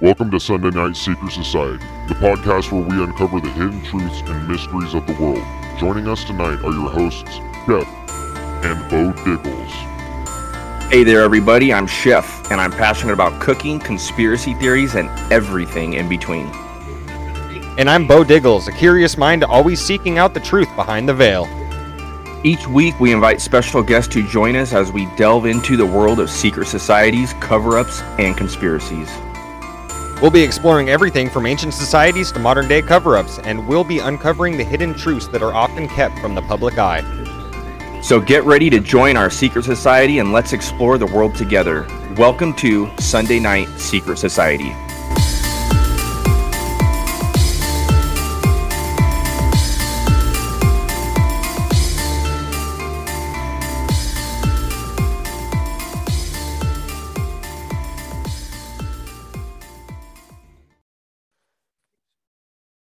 Welcome to Sunday Night Secret Society, the podcast where we uncover the hidden truths and mysteries of the world. Joining us tonight are your hosts, Chef and Bo Diggles. Hey there, everybody. I'm Chef, and I'm passionate about cooking, conspiracy theories, and everything in between. And I'm Bo Diggles, a curious mind always seeking out the truth behind the veil. Each week, we invite special guests to join us as we delve into the world of secret societies, cover ups, and conspiracies. We'll be exploring everything from ancient societies to modern day cover ups, and we'll be uncovering the hidden truths that are often kept from the public eye. So get ready to join our secret society and let's explore the world together. Welcome to Sunday Night Secret Society.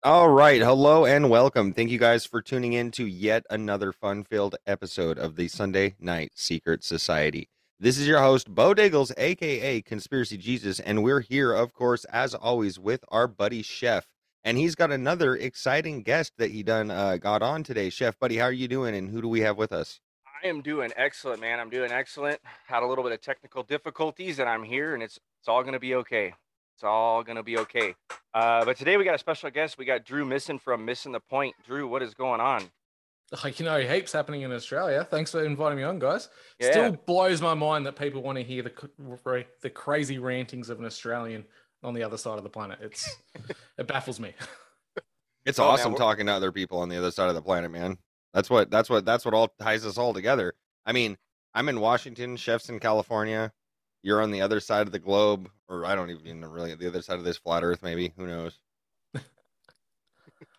All right. Hello and welcome. Thank you guys for tuning in to yet another fun filled episode of the Sunday Night Secret Society. This is your host, Bo Diggles, aka Conspiracy Jesus, and we're here, of course, as always, with our buddy Chef. And he's got another exciting guest that he done uh, got on today. Chef, buddy, how are you doing? And who do we have with us? I am doing excellent, man. I'm doing excellent. Had a little bit of technical difficulties, and I'm here, and it's it's all gonna be okay. It's all gonna be okay. Uh, but today we got a special guest. We got Drew Missen from Missen the Point. Drew, what is going on? Like you know, heaps happening in Australia. Thanks for inviting me on, guys. Yeah. Still blows my mind that people want to hear the the crazy rantings of an Australian on the other side of the planet. It's it baffles me. It's Oh, awesome we're- talking to other people on the other side of the planet, man. That's what that's what that's what all ties us all together. I mean, I'm in Washington, chefs in California. You're on the other side of the globe, or I don't even know really the other side of this flat Earth, maybe. Who knows?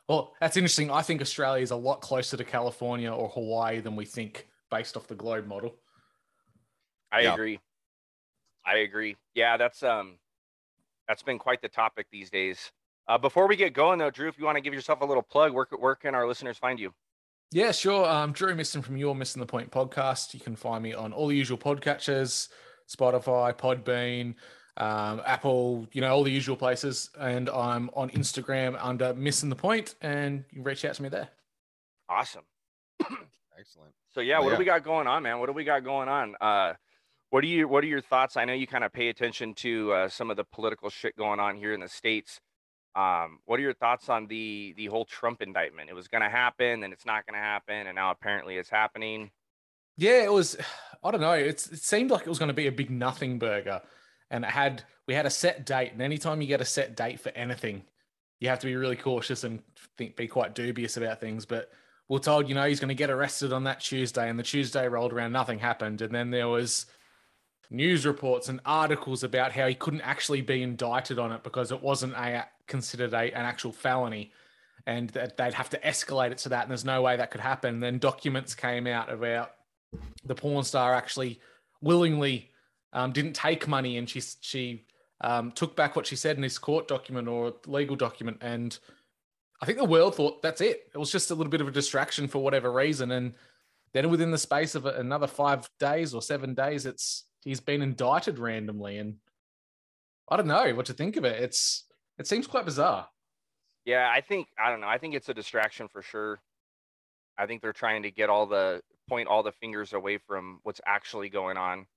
Well, that's interesting. I think Australia is a lot closer to California or Hawaii than we think, based off the globe model. I Yeah. agree. I agree. Yeah, that's um, that's been quite the topic these days. Uh, before we get going though, Drew, if you want to give yourself a little plug, where, c- where can our listeners find you? Yeah, sure. Um, Drew Missen from Your Missen the Point podcast. You can find me on all the usual podcatchers, Spotify, Podbean, um, Apple, you know, all the usual places. And I'm on Instagram under Missen the Point, and you can reach out to me there. Awesome. Excellent. So yeah, Oh, what yeah. do we got going on, man? What do we got going on? Uh, what are you What are your thoughts? I know you kind of pay attention to uh, some of the political shit going on here in the states. Um, what are your thoughts on the the whole Trump indictment? It was going to happen, and it's not going to happen, and now apparently it's happening. Yeah, it was. I don't know. It seemed like it was going to be a big nothing burger, and it had we had a set date. And anytime you get a set date for anything, you have to be really cautious and think be quite dubious about things. But we're told, you know, he's going to get arrested on that Tuesday, and the Tuesday rolled around, nothing happened, and then there was news reports and articles about how he couldn't actually be indicted on it because it wasn't a considered a, an actual felony and that they'd have to escalate it to that and there's no way that could happen then documents came out about the porn star actually willingly um, didn't take money and she she um, took back what she said in this court document or legal document. And i think the world thought that's it. It was just a little bit of a distraction for whatever reason. And then within the space of another five days or seven days it's he's been indicted randomly. And i don't know what to think of it. It's it seems quite bizarre. Yeah, I think I don't know. I think it's a distraction for sure. I think they're trying to get all the point all the fingers away from what's actually going on.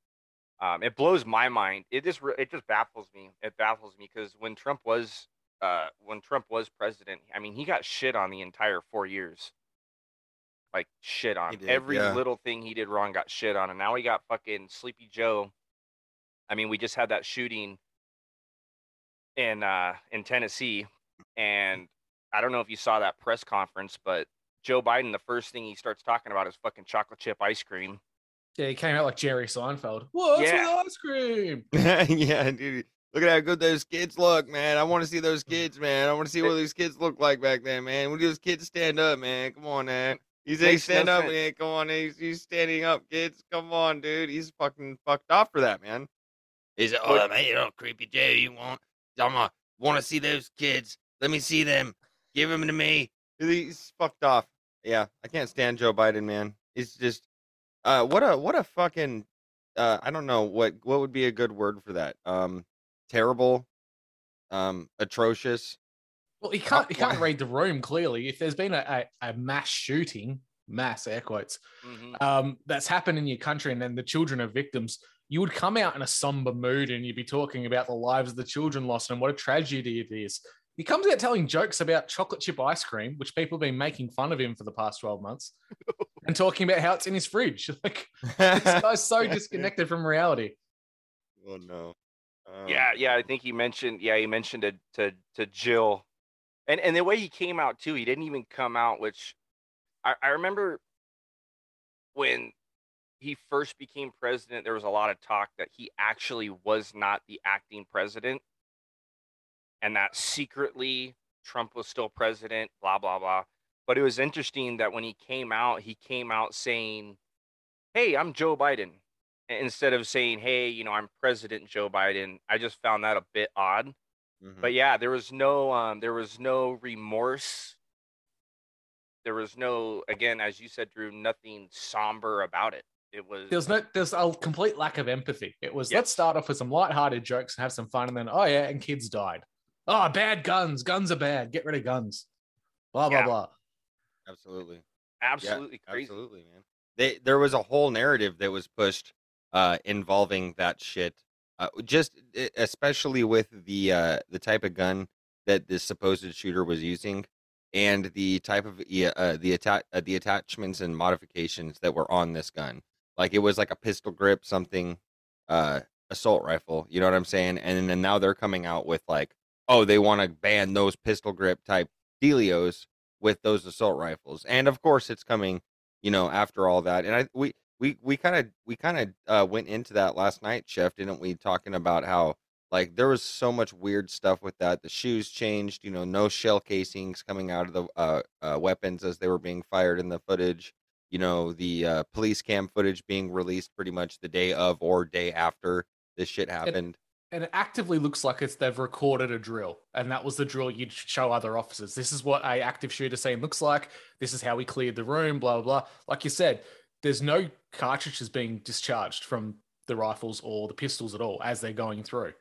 Um, it blows my mind. It just it just baffles me. It baffles me because when Trump was uh, when Trump was president, I mean, he got shit on the entire four years. Like shit on did, every yeah. little thing he did wrong got shit on, and now he got fucking Sleepy Joe. I mean, we just had that shooting in uh, in Tennessee, and I don't know if you saw that press conference, but Joe Biden, the first thing he starts talking about is fucking chocolate chip ice cream. yeah he came out like jerry seinfeld what's Yeah. with ice cream yeah, dude. Look at how good those kids look, man. I want to see those kids, man. I want to see what those kids look like back then, man. When those kids stand up, man. Come on, man. He said Makes no stand up, sense. man. Come on, he's, he's standing up, kids. Come on, dude. He's fucking fucked off for that, man. He's like, oh man, you know, creepy Joe. You want? I'm uh, want to see those kids. Let me see them. Give them to me. He's fucked off. Yeah, I can't stand Joe Biden, man. He's just uh, what a what a fucking uh, I don't know what what would be a good word for that. Um, terrible, um, atrocious. Well, he can't. He can't read the room clearly. If there's been a, a, a mass shooting, mass air quotes, Mhm. um, that's happened in your country, and then the children are victims, you would come out in a somber mood and you'd be talking about the lives of the children lost and what a tragedy it is. He comes out telling jokes about chocolate chip ice cream, which people have been making fun of him for the past 12 months, and talking about how it's in his fridge. Like, this guy's so disconnected from reality. Oh no. Oh, yeah, yeah. I think he mentioned. Yeah, he mentioned it to to Jill, and and the way he came out too. He didn't even come out. Which I, I remember when he first became president. There was a lot of talk that he actually was not the acting president, and that secretly Trump was still president. Blah blah blah. But it was interesting that when he came out, he came out saying, "Hey, I'm Joe Biden." instead of saying, "Hey, you know, I'm President Joe Biden," I just found that a bit odd. Mhm. But yeah, there was no, um, there was no remorse. There was no, again, as you said, Drew, nothing somber about it. It was, There's no, there's a complete lack of empathy. It was Yes. let's start off with some light-hearted jokes and have some fun, and then oh yeah, and kids died. Oh, bad guns. Guns are bad. Get rid of guns. Blah blah Yeah. blah. absolutely. absolutely crazy. Absolutely, man. They there was a whole narrative that was pushed uh involving that shit. Uh, just especially with the uh the type of gun that this supposed shooter was using and the type of yeah, uh, the atta- uh, the attachments and modifications that were on this gun. Like it was like a pistol grip something uh assault rifle, you know what I'm saying? And then now they're coming out with like oh, they want to ban those pistol grip type dealios with those assault rifles. And of course it's coming, you know, after all that. And I we we we kind of we kind of uh, went into that last night, chef, didn't we? Talking about how like there was so much weird stuff with that. The shoes changed, you know, no shell casings coming out of the uh, uh, weapons as they were being fired in the footage. You know, the uh, police cam footage being released pretty much the day of or day after this shit happened. And it actively looks like it's they've recorded a drill, and that was the drill you'd show other officers. This is what a active shooter scene looks like. This is how we cleared the room. Blah blah blah. Like you said, there's no cartridges being discharged from the rifles or the pistols at all as they're going through.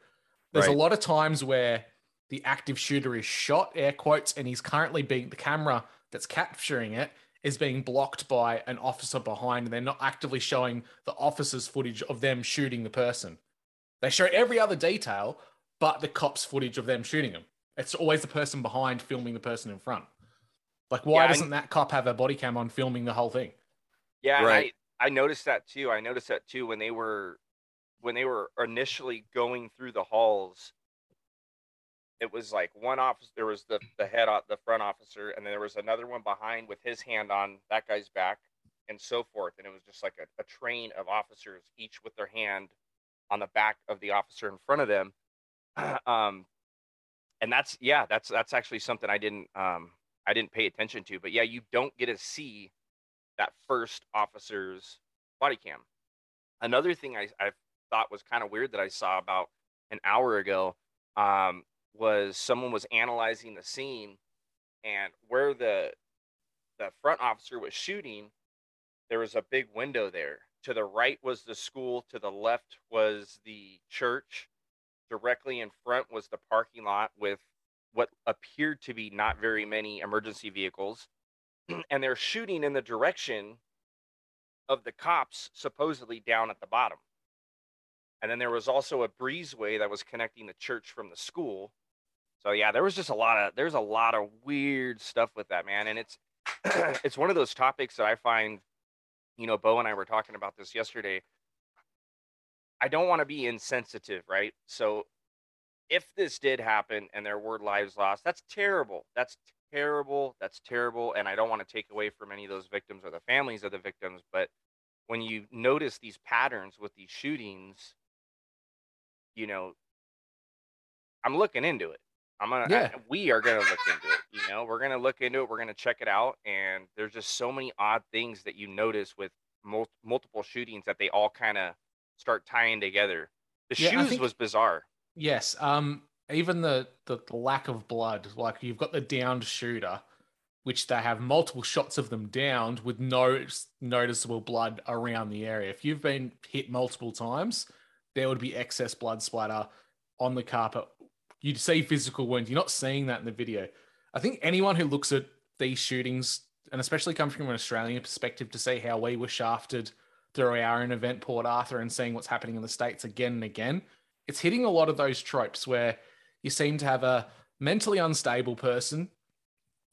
There's a lot of times where the active shooter is shot, air quotes, and he's currently being the camera that's capturing it is being blocked by an officer behind, and they're not actively showing the officer's footage of them shooting the person. They show every other detail, but the cops' footage of them shooting him. It's always the person behind filming the person in front. Like, why Yeah, doesn't that cop have a body cam on filming the whole thing? Yeah, Right. I I noticed that too. I noticed that too when they were when they were initially going through the halls. It was like one officer. There was the the head o- the front officer, and then there was another one behind with his hand on that guy's back, and so forth. And it was just like a, a train of officers, each with their hand on the back of the officer in front of them. um, and that's yeah, that's that's actually something I didn't um I didn't pay attention to. But yeah, you don't get to see that first officer's body cam. Another thing I, I thought was kind of weird that I saw about an hour ago um, was someone was analyzing the scene and where the the front officer was shooting, there was a big window there. To the right was the school, to the left was the church. Directly in front was the parking lot with what appeared to be not very many emergency vehicles and they're shooting in the direction of the cops supposedly down at the bottom. And then there was also a breezeway that was connecting the church from the school. So yeah, there was just a lot of there's a lot of weird stuff with that, man. And it's it's one of those topics that I find, you know, Bo and I were talking about this yesterday. I don't want to be insensitive, right? So if this did happen and there were lives lost, that's terrible. That's terrible. That's terrible. And I don't want to take away from any of those victims or the families of the victims. But when you notice these patterns with these shootings, you know, I'm looking into it. I'm gonna. Yeah. I- we are gonna look into it. You know, we're gonna look into it. We're gonna check it out. And there's just so many odd things that you notice with mul- multiple shootings that they all kind of start tying together. The Yeah, shoes think- was bizarre. Yes. Um, even the, the the lack of blood, like you've got the downed shooter, which they have multiple shots of them downed with no noticeable blood around the area. If you've been hit multiple times, there would be excess blood splatter on the carpet you'd see physical wounds. You're not seeing that in the video. I think anyone who looks at these shootings, and especially coming from an Australian perspective, to see how we were shafted through our own event, Port Arthur, and seeing what's happening in the States again and again, it's hitting a lot of those tropes where you seem to have a mentally unstable person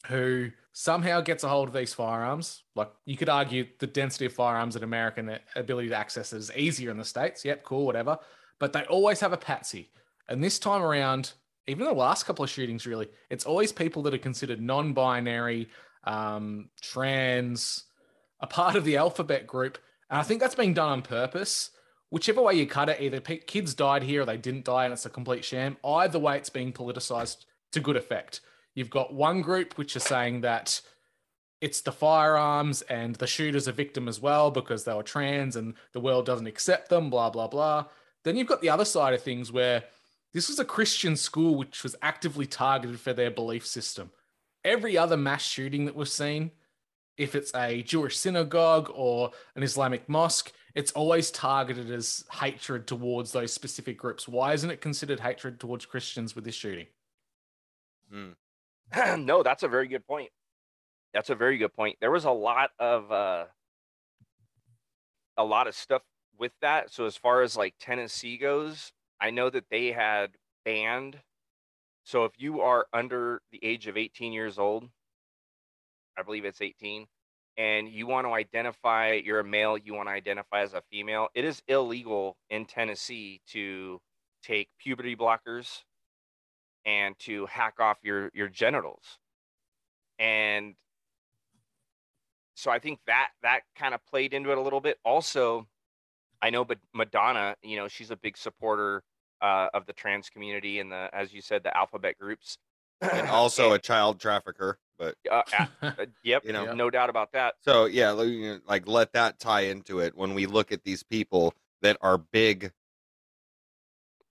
who somehow gets a hold of these firearms. Like you could argue the density of firearms in America and the ability to access it is easier in the States. Yep, cool, whatever. But they always have a patsy. And this time around, even the last couple of shootings, really, it's always people that are considered non binary, um, trans, a part of the alphabet group. And I think that's being done on purpose. Whichever way you cut it, either kids died here or they didn't die and it's a complete sham. Either way, it's being politicized to good effect. You've got one group which are saying that it's the firearms and the shooter's a victim as well because they were trans and the world doesn't accept them, blah, blah, blah. Then you've got the other side of things where this was a Christian school which was actively targeted for their belief system. Every other mass shooting that we've seen, if it's a Jewish synagogue or an Islamic mosque, it's always targeted as hatred towards those specific groups. Why isn't it considered hatred towards Christians with this shooting? Hmm. no, that's a very good point. That's a very good point. There was a lot of uh, a lot of stuff with that. So as far as like Tennessee goes, I know that they had banned. So if you are under the age of 18 years old, I believe it's 18, and you want to identify you're a male, you want to identify as a female, it is illegal in Tennessee to take puberty blockers and to hack off your your genitals and so i think that that kind of played into it a little bit also i know but madonna you know she's a big supporter uh, of the trans community and the as you said the alphabet groups and also And- a child trafficker. But uh, uh, yep You know. no doubt about that so yeah, like, know, like let that tie into it when we look at these people that are big.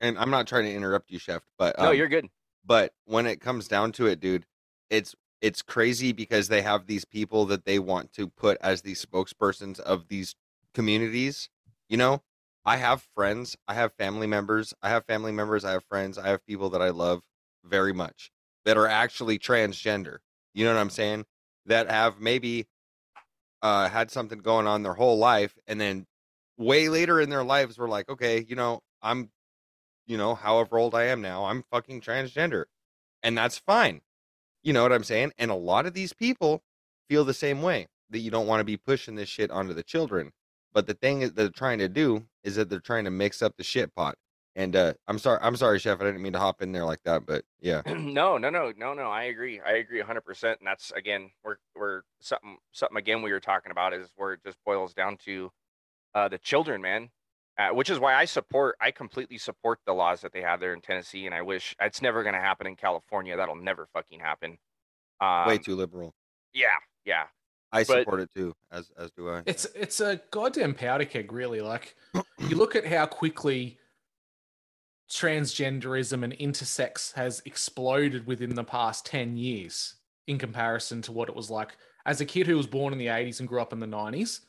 And I'm not trying to interrupt you, chef, but no um, you're good but when it comes down to it, dude, it's it's crazy because they have these people that they want to put as these spokespersons of these communities. You know, I have friends, I have family members, I have family members, I have friends, I have people that I love very much that are actually transgender. You know what I'm saying? That have maybe uh had something going on their whole life and then way later in their lives were like, okay, you know, I'm you know, however old I am now, I'm fucking transgender. And that's fine. You know what I'm saying? And a lot of these people feel the same way that you don't want to be pushing this shit onto the children. But the thing that they're trying to do is that they're trying to mix up the shit pot. And uh, I'm sorry, I'm sorry, chef. I didn't mean to hop in there like that, but yeah, no, no, no, no, no. I agree. I agree 100. percent And that's again, we're we're something something again we were talking about is where it just boils down to uh, the children, man. Uh, which is why I support. I completely support the laws that they have there in Tennessee, and I wish it's never going to happen in California. That'll never fucking happen. Um, way too liberal. Yeah, yeah. I but- support it too, as as do I. It's it's a goddamn powder keg, really. Like you look at how quickly transgenderism and intersex has exploded within the past 10 years in comparison to what it was like as a kid who was born in the 80s and grew up in the 90s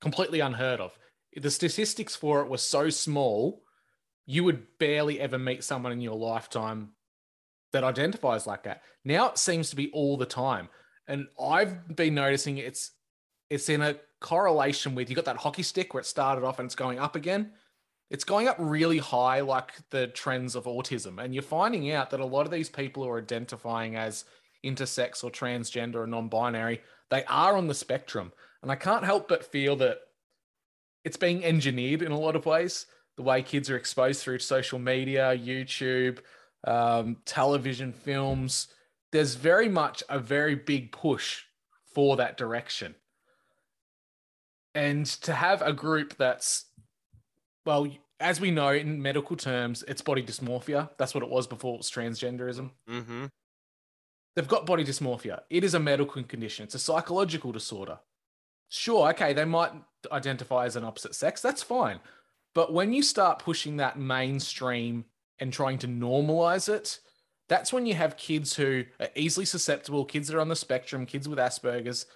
completely unheard of the statistics for it were so small you would barely ever meet someone in your lifetime that identifies like that now it seems to be all the time and i've been noticing it's it's in a correlation with you got that hockey stick where it started off and it's going up again. It's going up really high like the trends of autism. And you're finding out that a lot of these people who are identifying as intersex or transgender or non-binary they are on the spectrum. And i can't help but feel that it's being engineered in a lot of ways the way kids are exposed through social media youtube um, television films there's very much a very big push for that direction. And to have a group that's well as we know in medical terms it's body dysmorphia. That's what it was before it was transgenderism. Mm-hmm. they've got body dysmorphia. It is a medical condition. It's a psychological disorder. Sure okay they might identify as an opposite sex. That's fine. But when you start pushing that mainstream and trying to normalize it that's when you have kids who are easily susceptible kids that are on the spectrum kids with asperger's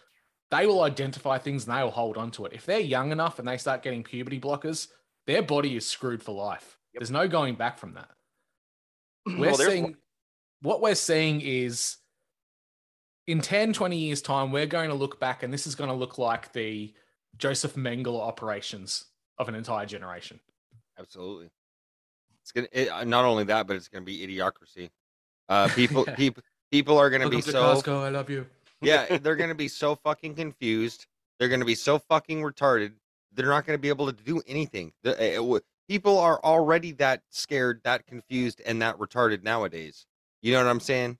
they will identify things and they will hold on to it if they're young enough and they start getting puberty blockers their body is screwed for life Yep. there's no going back from that We're Well, seeing what we're seeing is in 10, 20 years' time, we're going to look back and this is going to look like the Joseph Mengele operations of an entire generation. Absolutely. It's gonna it, not only that, but it's gonna be idiocracy. Uh, people, Yeah. people, people are gonna be Welcome to so Costco, I love you. yeah, they're gonna be so fucking confused. They're gonna be so fucking retarded. They're not gonna be able to do anything. The, uh, it people are already that scared, that confused, and that retarded nowadays. You know what I'm saying?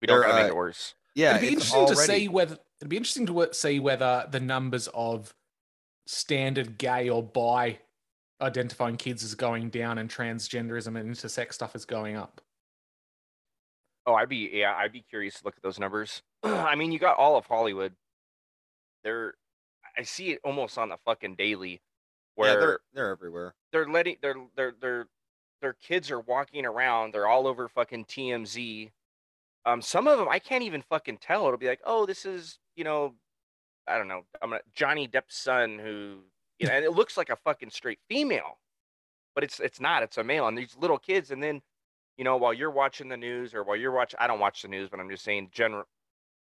we don't they're, gotta make uh, it worse. Yeah, it'd be it's interesting to already- see whether it'd be interesting to wo- see whether the numbers of standard gay or bi identifying kids is going down and transgenderism and intersex stuff is going up. Oh, I'd be yeah, I'd be curious to look at those numbers. I mean, you got all of Hollywood. They're I see it almost on the fucking daily yeah, where they're they're everywhere. they're letting their their their their kids are walking around. They're all over fucking TMZ. Um, some of them I can't even fucking tell. It'll be like, oh, this is you know, I don't know, I'm gonna, Johnny Depp's son who you know, and it looks like a fucking straight female, but it's it's not. It's a male, and these little kids, and then you know, while you're watching the news or while you're watching, I don't watch the news, but I'm just saying general,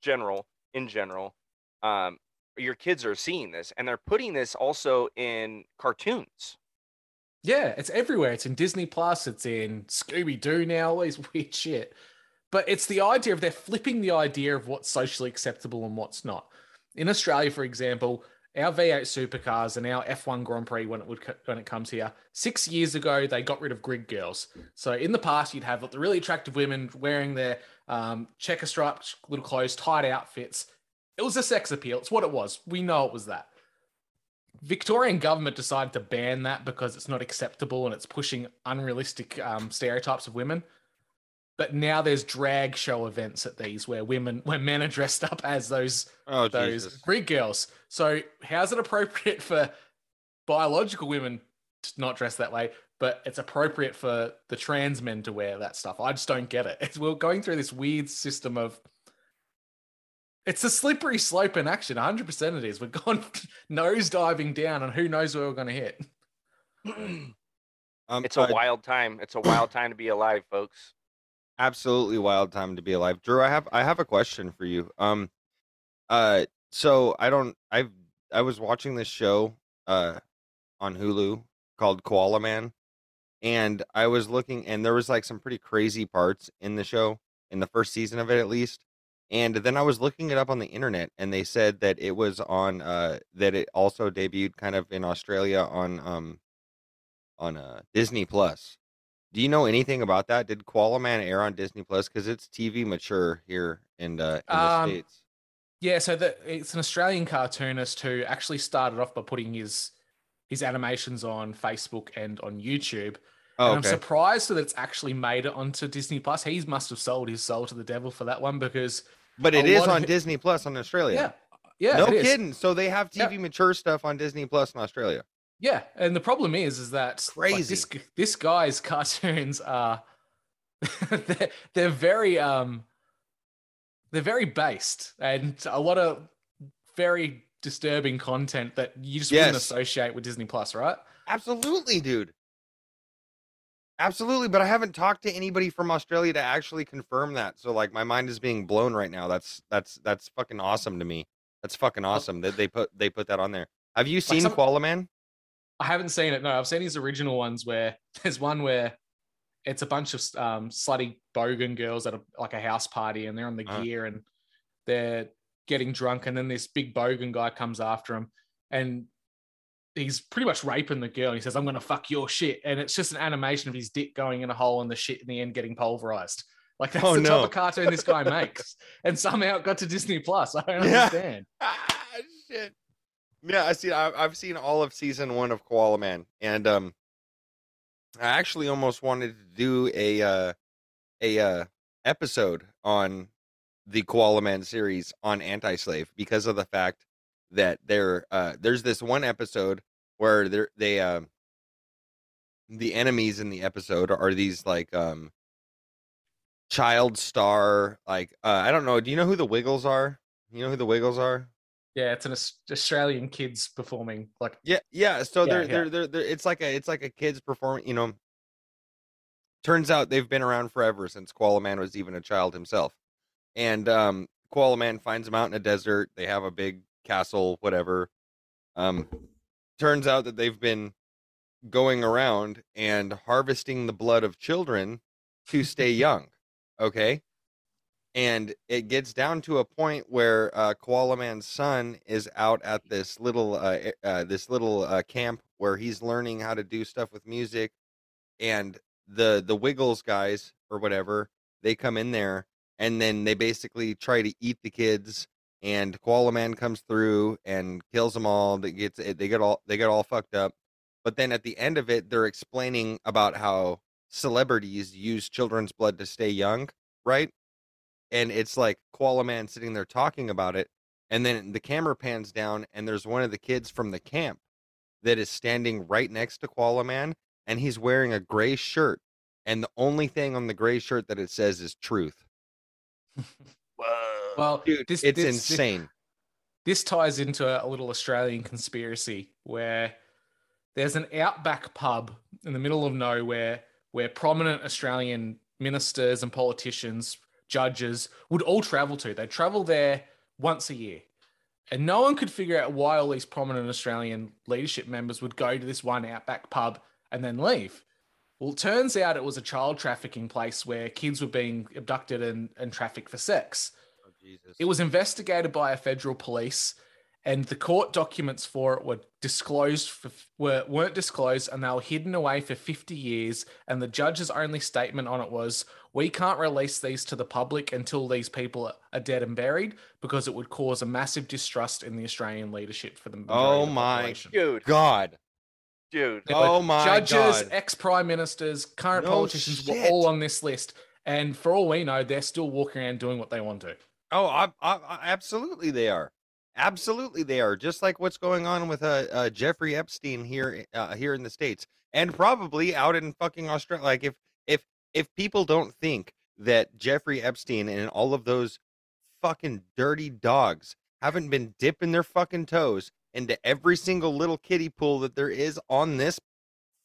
general in general, um, your kids are seeing this, and they're putting this also in cartoons. Yeah, it's everywhere. It's in Disney Plus. It's in Scooby Doo now. All these weird shit. But it's the idea of they're flipping the idea of what's socially acceptable and what's not. In Australia, for example, our V8 supercars and our F1 Grand Prix when it would when it comes here, six years ago they got rid of grid girls. So in the past, you'd have the really attractive women wearing their um, checker striped little clothes, tight outfits. It was a sex appeal. It's what it was. We know it was that. Victorian government decided to ban that because it's not acceptable and it's pushing unrealistic um, stereotypes of women. But now there's drag show events at these where women, where men are dressed up as those Oh those Jesus! grid girls. So how's it appropriate for biological women to not dress that way, but it's appropriate for the trans men to wear that stuff? I just don't get it. It's, we're going through this weird system of. It's a slippery slope in action. 100% it is. We're gone nose diving down, and who knows where we're going to hit. Um, It's a uh, wild time. It's a wild time to be alive, folks. Absolutely wild time to be alive. Drew, I have I have a question for you. Um, uh, so I don't I've I was watching this show uh on Hulu called Koala Man, and I was looking and there was like some pretty crazy parts in the show in the first season of it at least. And then I was looking it up on the internet, and they said that it was on uh that it also debuted kind of in Australia on um on uh Disney Plus. Do you know anything about that? Did Koala Man air on Disney Plus? Because it's TV mature here in uh, in the Um, states. Yeah, so the, it's an Australian cartoonist who actually started off by putting his his animations on Facebook and on YouTube. Oh, and I'm okay. surprised that it's actually made it onto Disney Plus. He must have sold his soul to the devil for that one because But it is on it- Disney Plus on Australia. yeah, yeah, no it is. kidding. So they have Yeah. TV mature stuff on Disney Plus in Australia. Yeah, and the problem is, is that like, this this guy's cartoons are they're, they're very um they're very based and a lot of very disturbing content that you just wouldn't associate with Disney Plus, right? Absolutely, dude. Absolutely, but I haven't talked to anybody from Australia to actually confirm that. So like my mind is being blown right now. That's that's that's fucking awesome to me. That's fucking awesome that they put they put that on there. Have you seen some- Koala Man? I haven't seen it. No, I've seen his original ones where there's one where it's a bunch of um, slutty bogan girls at a, like a house party and they're on the Uh. gear and they're getting drunk and then this big bogan guy comes after him and he's pretty much raping the girl. He says, "I'm gonna fuck your shit," and it's just an animation of his dick going in a hole and the shit in the end getting pulverized. Like that's Oh, the no. type of cartoon this guy makes, and somehow it got to Disney Plus. I don't Yeah. understand. Ah, shit. Yeah, I see. I've, seen all of season one of Koala Man, and um, I actually almost wanted to do a uh, a uh, episode on the Koala Man series on anti-slave because of the fact that there uh, there's this one episode where they they um the enemies in the episode are these like um child star like uh, I don't know. Do you know who the Wiggles are? You know who the Wiggles are? Yeah, it's an Australian kids performing like Yeah, yeah. So Yeah, they're, yeah. they're they're they're it's like a it's like a kids performing. You know, turns out they've been around forever since Koala Man was even a child himself. And um, Koala Man finds them out in a desert. They have a big castle, whatever. Um, turns out that they've been going around and harvesting the blood of children to stay young. Okay. And it gets down to a point where uh, Koala Man's son is out at this little uh, uh, this little uh, camp where he's learning how to do stuff with music, and the the Wiggles guys or whatever they come in there and then they basically try to eat the kids and Koala Man comes through and kills them all. They gets they get all they get all fucked up. But then at the end of it, they're explaining about how celebrities use children's blood to stay young, right? And it's like Koala Man sitting there talking about it, and then the camera pans down, and there's one of the kids from the camp that is standing right next to Koala Man, and he's wearing a gray shirt, and the only thing on the gray shirt that it says is truth. Whoa. Well, Dude, this, it's this, insane. This ties into a, a little Australian conspiracy where there's an outback pub in the middle of nowhere where prominent Australian ministers and politicians, judges would all travel to. They'd travel there once a year. And no one could figure out why all these prominent Australian leadership members would go to this one outback pub and then leave. Well, it turns out it was a child trafficking place where kids were being abducted and, and trafficked for sex. Oh. It was investigated by a federal police, and the court documents for it were disclosed for, were weren't disclosed, and they were hidden away for 50 years. And the judge's only statement on it was, "We can't release these to the public until these people are dead and buried, because it would cause a massive distrust in the Australian leadership for the Oh the my dude, God. dude. Yeah, but Oh my judges, God. ex prime ministers, current No politicians were all on this list, and for all we know, they're still walking around doing what they want to. Oh, I, I, I, absolutely they are. Absolutely they are. Just like what's going on with uh, uh Jeffrey Epstein here uh, here in the states, and probably out in fucking Australia. Like if if if people don't think that Jeffrey Epstein and all of those fucking dirty dogs haven't been dipping their fucking toes into every single little kiddie pool that there is on this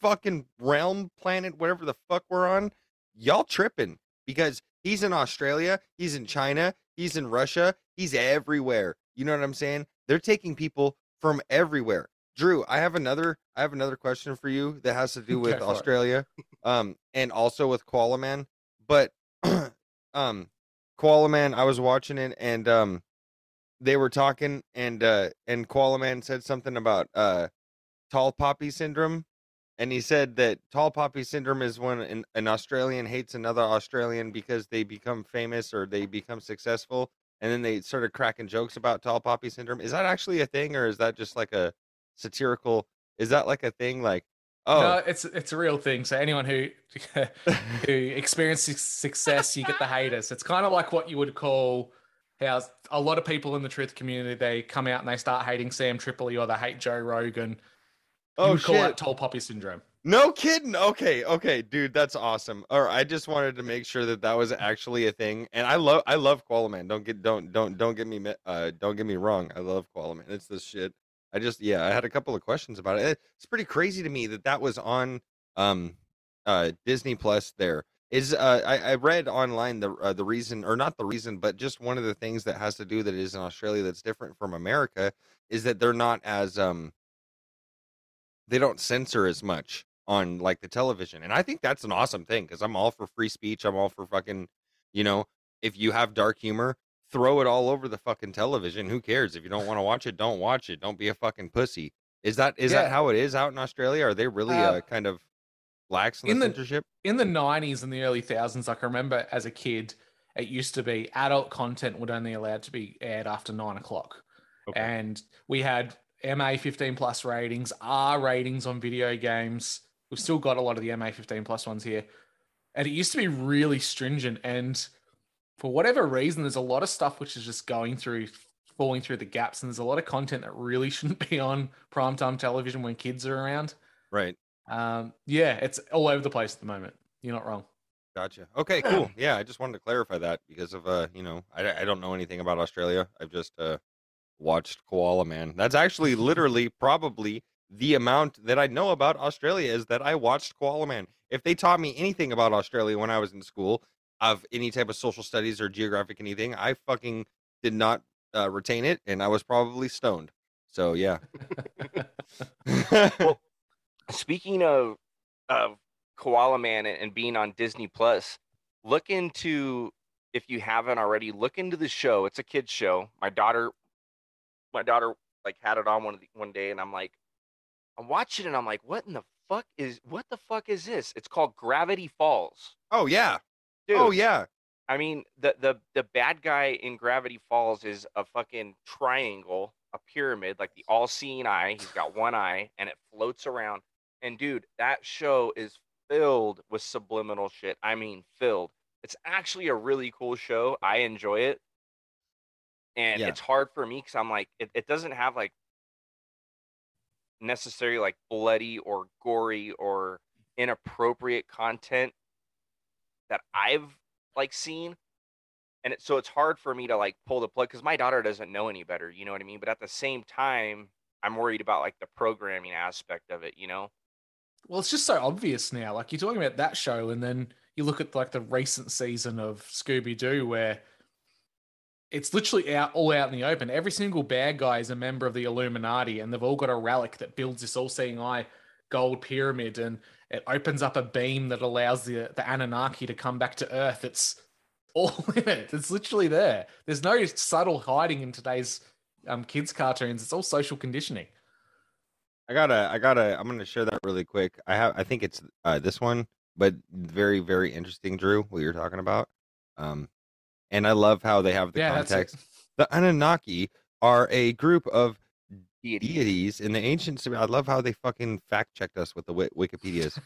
fucking realm planet, whatever the fuck we're on, y'all tripping because he's in Australia, he's in China, he's in Russia, he's everywhere. You know what I'm saying? They're taking people from everywhere. Drew, I have another I have another question for you that has to do with. Australia, um, and also with Koala Man. But um, Koala Man, I was watching it and um, they were talking and uh, and Koala Man said something about uh, tall poppy syndrome, and he said that tall poppy syndrome is when an, an Australian hates another Australian because they become famous or they become successful, and then they started cracking jokes about tall poppy syndrome. Is that actually a thing, or is that just like a satirical? Is that like a thing? Like, oh, No, it's it's a real thing. So anyone who who experiences success, you get the haters. It's kind of like what you would call how a lot of people in the truth community they come out and they start hating Sam Tripoli or they hate Joe Rogan. You oh would call shit! that tall poppy syndrome. No kidding. Okay, okay, dude, that's awesome. All right, I just wanted to make sure that that was actually a thing. And I love, I love Koala Man. Don't get, don't, don't, don't get me, uh, don't get me wrong. I love Koala Man. It's this shit. I just, yeah, I had a couple of questions about it. It's pretty crazy to me that that was on, um, uh, Disney Plus. There is, uh, I, I read online the uh, the reason, or not the reason, but just one of the things that has to do that is in Australia that's different from America is that they're not as, um, they don't censor as much on like the television and i think that's an awesome thing because i'm all for free speech i'm all for fucking you know if you have dark humor throw it all over the fucking television who cares if you don't want to watch it don't watch it don't be a fucking pussy is that is that how it is out in australia are they really uh, Uh, kind of lax in, in the censorship in the 90s and the early thousands, like I remember as a kid, it used to be adult content would only allowed to be aired after nine o'clock. Okay. And we had MA 15 plus ratings, R ratings on video games. We've still got a lot of the MA 15 plus ones here. And it used to be really stringent. And for whatever reason, there's a lot of stuff which is just going through, falling through the gaps. And there's a lot of content that really shouldn't be on primetime television when kids are around. right Um, yeah, it's all over the place at the moment. You're not wrong. gotcha okay cool yeah i just wanted to clarify that because of uh you know i, I don't know anything about australia i've just uh watched koala man that's actually literally probably the amount that i know about australia is that i watched koala man if they taught me anything about Australia when I was in school of any type of social studies or geographic anything, I fucking did not uh, retain it, and I was probably stoned. So yeah. Well, Speaking of of Koala Man and, being on Disney Plus, look into if you haven't already, look into the show. It's a kids show. My daughter, my daughter like had it on one of the, one day, and I'm like, I'm watching it, and I'm like, what in the fuck is what the fuck is this? It's called Gravity Falls. oh yeah. Dude, Oh yeah. I mean, the the the bad guy in Gravity Falls is a fucking triangle, a pyramid, like the all-seeing eye. He's got one eye, and it floats around. And dude, that show is filled with subliminal shit. I mean, filled. It's actually a really cool show. I enjoy it, and Yeah. it's hard for me because I'm like, it, it doesn't have like necessarily like bloody or gory or inappropriate content that I've like seen. And it, so it's hard for me to like pull the plug because my daughter doesn't know any better, you know what I mean? But at the same time, I'm worried about like the programming aspect of it, you know? Well, it's just so obvious now. Like you're talking about that show, and then you look at like the recent season of Scooby Doo, where it's literally out all out in the open. Every single bad guy is a member of the Illuminati, and they've all got a relic that builds this all-seeing eye gold pyramid, and it opens up a beam that allows the the Anunnaki to come back to Earth. It's all in it. It's literally there. There's no subtle hiding in today's um, kids' cartoons. It's all social conditioning. I gotta, I gotta, I'm gonna share that really quick. I have, I think it's uh, this one, but very, very interesting, Drew, what you're talking about. Um, and I love how they have the yeah, context. The Anunnaki are a group of Deity. deities in the ancient. I love how they fucking fact checked us with the Wi- Wikipedia's.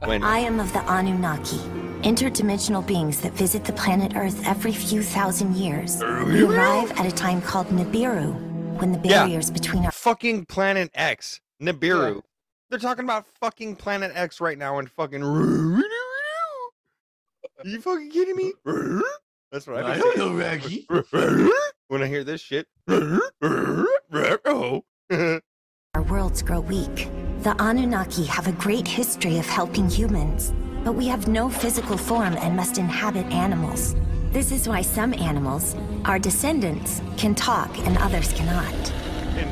When I am of the Anunnaki, interdimensional beings that visit the planet Earth every few thousand years. We arrive at a time called Nibiru, when the Yeah. barriers between our fucking Planet X, Nibiru, they're talking about fucking Planet X right now and fucking. Are you fucking kidding me? That's what I don't know, Raggy. when I hear this shit. Oh. our worlds grow weak. The Anunnaki have a great history of helping humans, but we have no physical form and must inhabit animals. This is why some animals, our descendants, can talk and others cannot.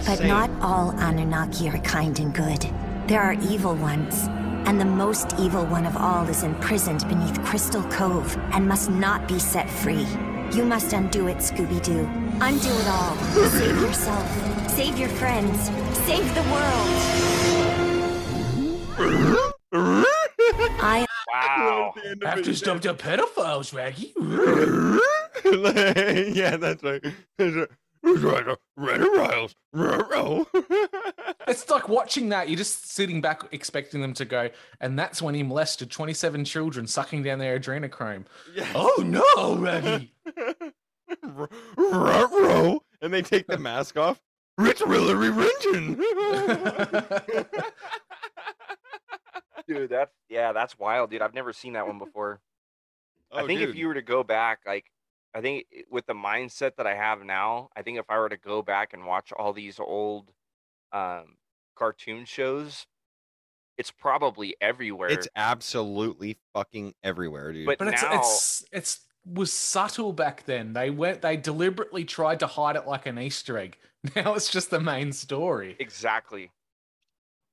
But not all Anunnaki are kind and good. There are evil ones. And the most evil one of all is imprisoned beneath Crystal Cove and must not be set free. You must undo it, Scooby Doo. Undo it all. Save yourself. Save your friends. Save the world. I Wow. Have to stop the pedophiles, Raggy. yeah, that's right. That's right. Who's right? Red Riles. It's like watching that. You're just sitting back expecting them to go, and that's when he molested 27 children, sucking down their adrenochrome. Oh no, Raggy. Ruh-roh. And they take the mask off. Rich Hillary Renton. Dude, that's yeah, that's wild, dude. I've never seen that one before. Oh, I Oh, think if you were to go back, like, I think with the mindset that I have now, I think if I were to go back and watch all these old um, cartoon shows, it's probably everywhere. It's absolutely fucking everywhere, dude. But But it's now, it's it's was subtle back then. They went they deliberately tried to hide it like an Easter egg. Now it's just the main story. exactly.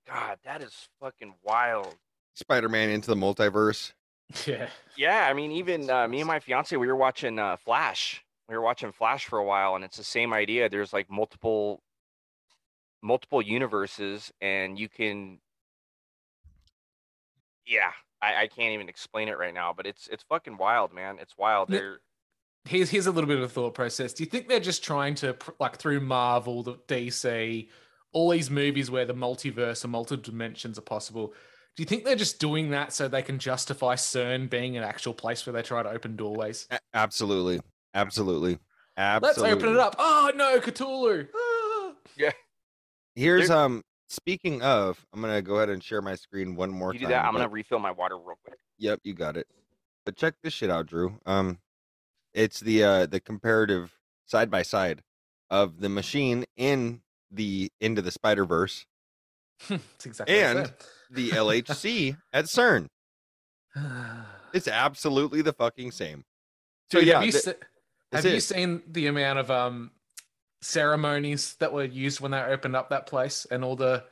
God, that is fucking wild. Spider-Man into the multiverse. Yeah. Yeah, I mean, even uh, me and my fiance, we were watching uh, Flash. We were watching Flash for a while, and it's the same idea. There's like multiple, multiple universes, and you can. Yeah, I, I can't even explain it right now, but it's it's fucking wild, man. It's wild. Yeah. They're Here's here's a little bit of a thought process. Do you think they're just trying to like through Marvel, the DC, all these movies where the multiverse or multi dimensions are possible? Do you think they're just doing that so they can justify CERN being an actual place where they try to open doorways? A- absolutely. Absolutely. Let's open it up. Oh no, Cthulhu. Ah. Here's There- um speaking of, I'm gonna go ahead and share my screen one more you time. do that. I'm gonna refill my water real quick. Yep, you got it. But check this shit out, Drew. Um it's the uh the comparative side by side of the machine in the into the Spider Verse, That's exactly what I And- said. The LHC at CERN. It's absolutely the fucking same. So Dude, yeah, have you, th- se- have you seen the amount of um ceremonies that were used when they opened up that place and all the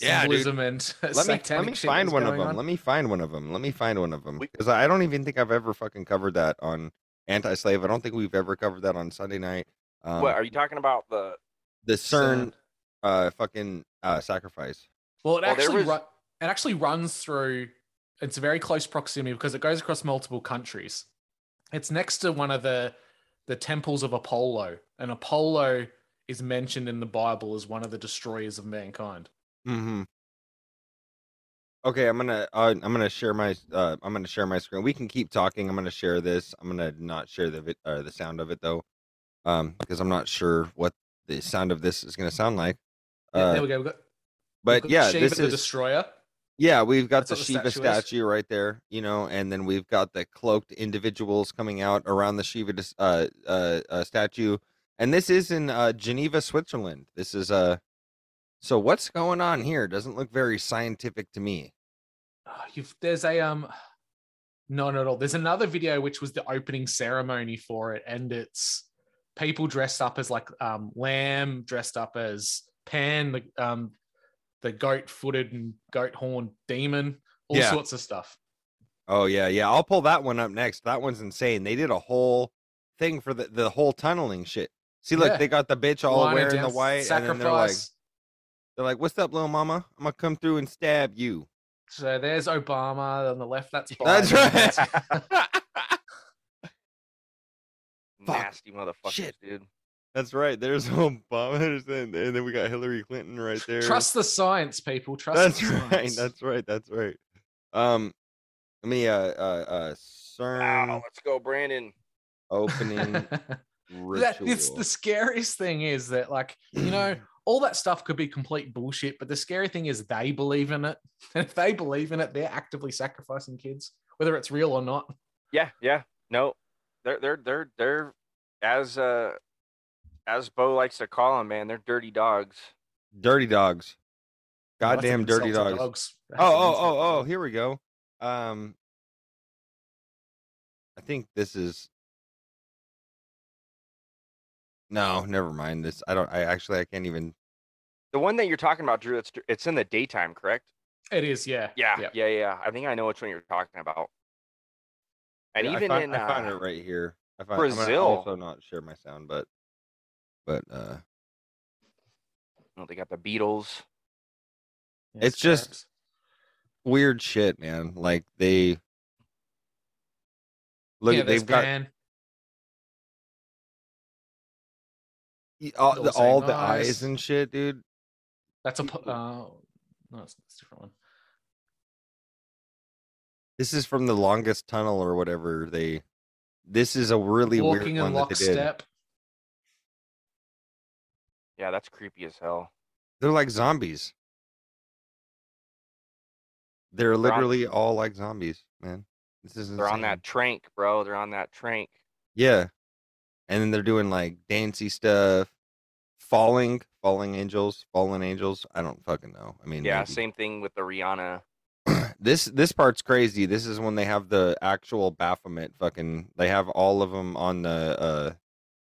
Yeah, symbolism and let me let me find one of them. on? Let me find one of them. Let me find one of them because I don't even think I've ever fucking covered that on anti-slave. I don't think we've ever covered that on Sunday night. Um, what are you talking about? The the CERN CERN. uh fucking uh sacrifice. Well, it Well, there actually was- ru- it actually runs through. It's a very close proximity because it goes across multiple countries. It's next to one of the the temples of Apollo, and Apollo is mentioned in the Bible as one of the destroyers of mankind. Mm-hmm. Okay, I'm gonna uh, I'm gonna share my uh, I'm gonna share my screen. We can keep talking. I'm gonna share this. I'm gonna not share the vid- uh, the sound of it though, um, because I'm not sure what the sound of this is gonna sound like. Yeah, Uh, there we go. We've got, but yeah, Shiva this the is destroyer. Yeah. We've got That's the Shiva statue statue right there, you know, and then we've got the cloaked individuals coming out around the Shiva uh, uh, uh, statue, and this is in uh, Geneva, Switzerland. This is uh, so what's going on here? Doesn't look very scientific to me. Oh, you've there's a um no not at all there's another video which was the opening ceremony for it and it's people dressed up as like um lamb dressed up as pan the um the goat footed and goat horned demon all Yeah. sorts of stuff Oh yeah, yeah. I'll pull that one up next. That one's insane. They did a whole thing for the the whole tunneling shit. See, look, Yeah. they got the bitch all Lining wearing the down, white, and then they're like, they're like, "What's up, little mama? I'm gonna come through and stab you." so there's obama on the left that's That's right. nasty motherfuckers, Shit. dude. That's right. There's Obama, and and then we got Hillary Clinton right there. trust the science people trust That's the right. science. That's right. That's right. Um, let me uh uh uh CERN Ow, let's go, Brandon. opening that, ritual. it's the scariest thing is that like you know all that stuff could be complete bullshit but the scary thing is they believe in it and if they believe in it they're actively sacrificing kids whether it's real or not Yeah, yeah. No, they're they're they're they're as uh as Bo likes to call them, man. They're dirty dogs. dirty dogs. Goddamn an dirty insult to dogs. Oh, oh, oh, oh, here we go. Um I think this is No, never mind. This I don't I actually I can't even The one that you're talking about, Drew, it's it's in the daytime, correct? it is yeah Yeah, yeah. yeah, yeah. I think I know which one you're talking about. And Yeah, even I found, in I found uh, it right here. I found I'm Brazil. also not share my sound, but but uh oh, they got the beetles. Yeah, It's just- scarabs. weird shit, man. Like they look yeah, at they've got Pan. all the all the eyes eyes. and shit, dude. that's a uh no it's, it's a different one This is from the longest tunnel or whatever they. This is a really walking weird in one that they did. lockstep Yeah, that's creepy as hell. They're like zombies. They're on- literally all like zombies, man. This is They're on that trank, bro. They're on that trank. Yeah, and then they're doing like dancey stuff, falling, falling angels, fallen angels. I don't fucking know. I mean, Yeah, maybe. same thing with the Rihanna. this this part's crazy. This is when they have the actual Baphomet. Fucking, they have all of them on the uh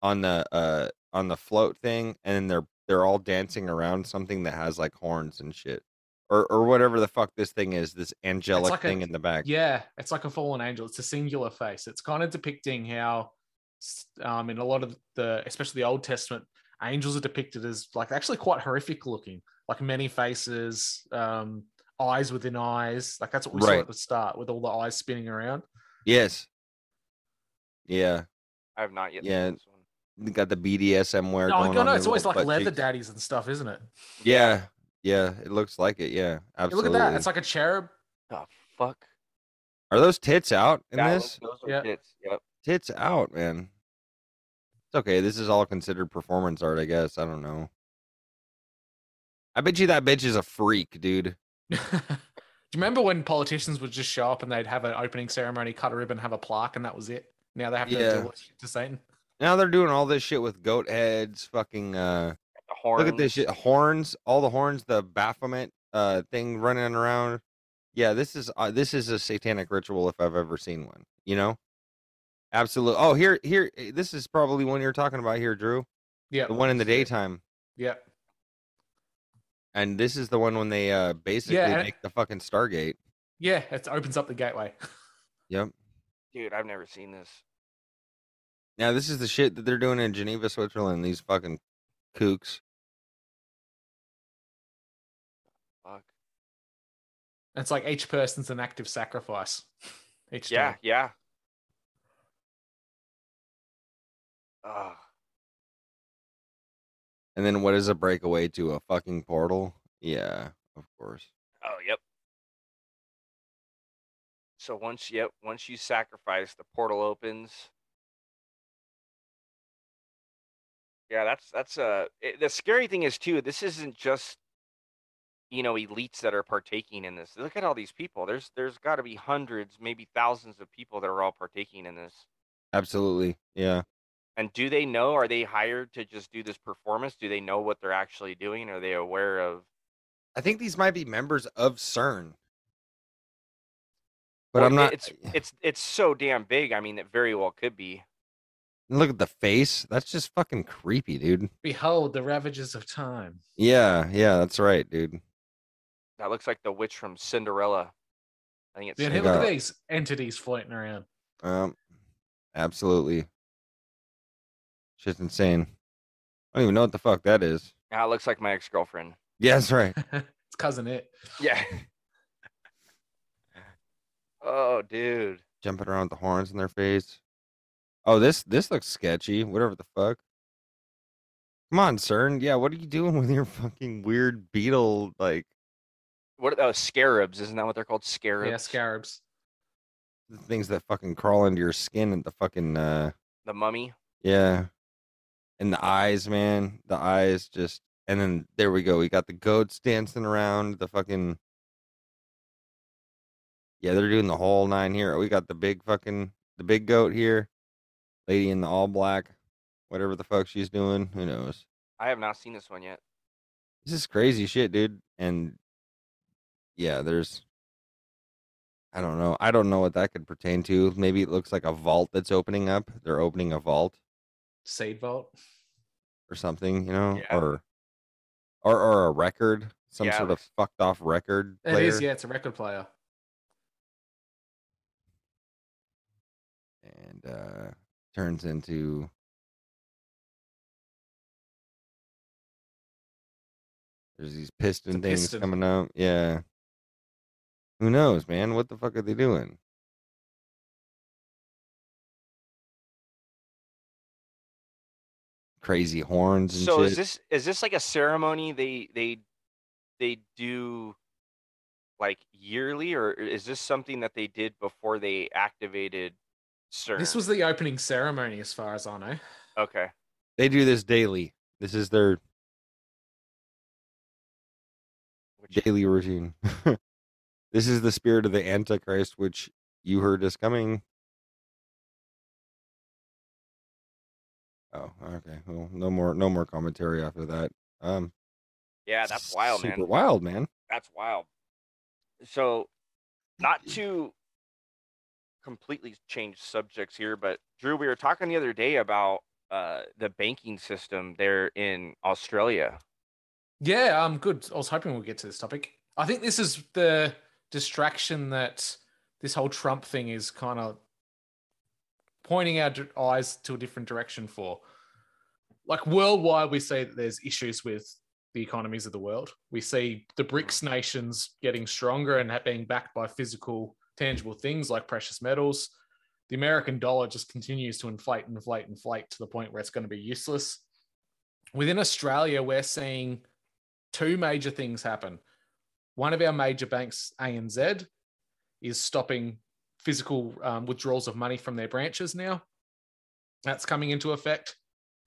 on the uh on the float thing, and then they're they're all dancing around something that has like horns and shit, or or whatever the fuck this thing is. This angelic like a- thing in the back. Yeah, it's like a fallen angel. It's a singular face. It's kind of depicting how, um, in a lot of the, especially the Old Testament, angels are depicted as like actually quite horrific looking, like many faces, um, eyes within eyes. Like that's what we saw at the start with all the eyes spinning around. Yes. Yeah, I have not yet. Yeah, seen this one. they got the BDSM wear No, going no, on. no, it's always like leather cheeks. daddies and stuff, isn't it? Yeah, yeah, it looks like it. Yeah, Hey, absolutely. look at that. It's like a cherub. The fuck. Are those tits out in Yeah, this? those are Yeah. tits. Yep. tits out, man. It's okay. This is all considered performance art, I guess. I don't know. I bet you that bitch is a freak, dude. Do you remember when politicians would just show up and they'd have an opening ceremony, cut a ribbon, have a plaque, and that was it? Now they have to Yeah. deal with shit to Satan. Now they're doing all this shit with goat heads, fucking uh horns. look at this shit. Horns, all the horns, the Baphomet uh thing running around. yeah, this is uh, this is a satanic ritual if I've ever seen one. You know, absolutely. Oh, here, here, eh, this is probably one you're talking about here, Drew. Yeah. The one in the daytime, Yeah. and this is the one when they uh basically and- make the fucking Stargate. Yeah. It opens up the gateway. Yep. Dude, I've never seen this. Now this is the shit that they're doing in Geneva, Switzerland. These fucking kooks. Fuck. It's like each person's an active sacrifice. Each Yeah, time. yeah. Ah, And then what is a breakaway to a fucking portal? Yeah, of course. oh, yep. So once, yep, once you sacrifice, the portal opens. Yeah, that's that's uh it, the scary thing is too. This isn't just you know elites that are partaking in this. Look at all these people. There's there's got to be hundreds, maybe thousands of people that are all partaking in this. Absolutely. Yeah. And do they know? Are they hired to just do this performance? Do they know what they're actually doing? Are they aware of? I think these might be members of CERN. But Well, I'm not. It's it's it's so damn big. I mean, it very well could be. Look at the face. That's just fucking creepy, dude. Behold the ravages of time. Yeah, yeah, that's right, dude. That looks like the witch from Cinderella. I think it's Then They look at these entities floating around. Um, absolutely. Shit's insane. I don't even know what the fuck that is. Yeah, it looks like my ex girlfriend. Yeah, that's right. it's cousin it. Yeah. oh, dude. Jumping around with the horns in their face. Oh, this this looks sketchy. Whatever the fuck. Come on, CERN. Yeah, what are you doing with your fucking weird beetle? Like What are those scarabs? Isn't that what they're called? Scarabs. Yeah, scarabs. the things that fucking crawl into your skin and the fucking uh The mummy. Yeah. And the eyes, man. The eyes just and then there we go. We got the goats dancing around, the fucking Yeah, they're doing the whole nine here. We got the big fucking the big goat here. Lady in the all black. Whatever the fuck she's doing. Who knows? I have not seen this one yet. This is crazy shit, dude. And yeah, there's I don't know. I don't know what that could pertain to. Maybe it looks like a vault that's opening up. They're opening a vault. Seed vault. or something, you know, Yeah. or or or a record, some Yeah, sort of fucked off record It player, is, yeah, it's a record player. and uh turns into there's these piston things piston. coming out. Yeah, who knows, man? What the fuck are they doing? Crazy horns and So shit. is this is this like a ceremony they they they do like yearly or is this something that they did before they activated CERN? This was the opening ceremony, as far as I know. okay. They do this daily. This is their Which, daily routine. this is the spirit of the Antichrist, which you heard is coming. Oh, okay. Well, no more, no more commentary after that. Um, yeah, that's wild, super man. wild, man. That's wild. So, not to completely change subjects here, but Drew, we were talking the other day about uh, the banking system there in Australia. Yeah, um, good. I was hoping we'll get to this topic. I think this is the distraction that this whole Trump thing is kind of pointing our eyes to a different direction for. Like worldwide, we see that there's issues with the economies of the world. We see the BRICS nations getting stronger and being backed by physical, tangible things like precious metals. The American dollar just continues to inflate, and inflate, and inflate to the point where it's going to be useless. Within Australia, we're seeing two major things happen. One of our major banks, ANZ, is stopping physical um, withdrawals of money from their branches now. That's coming into effect.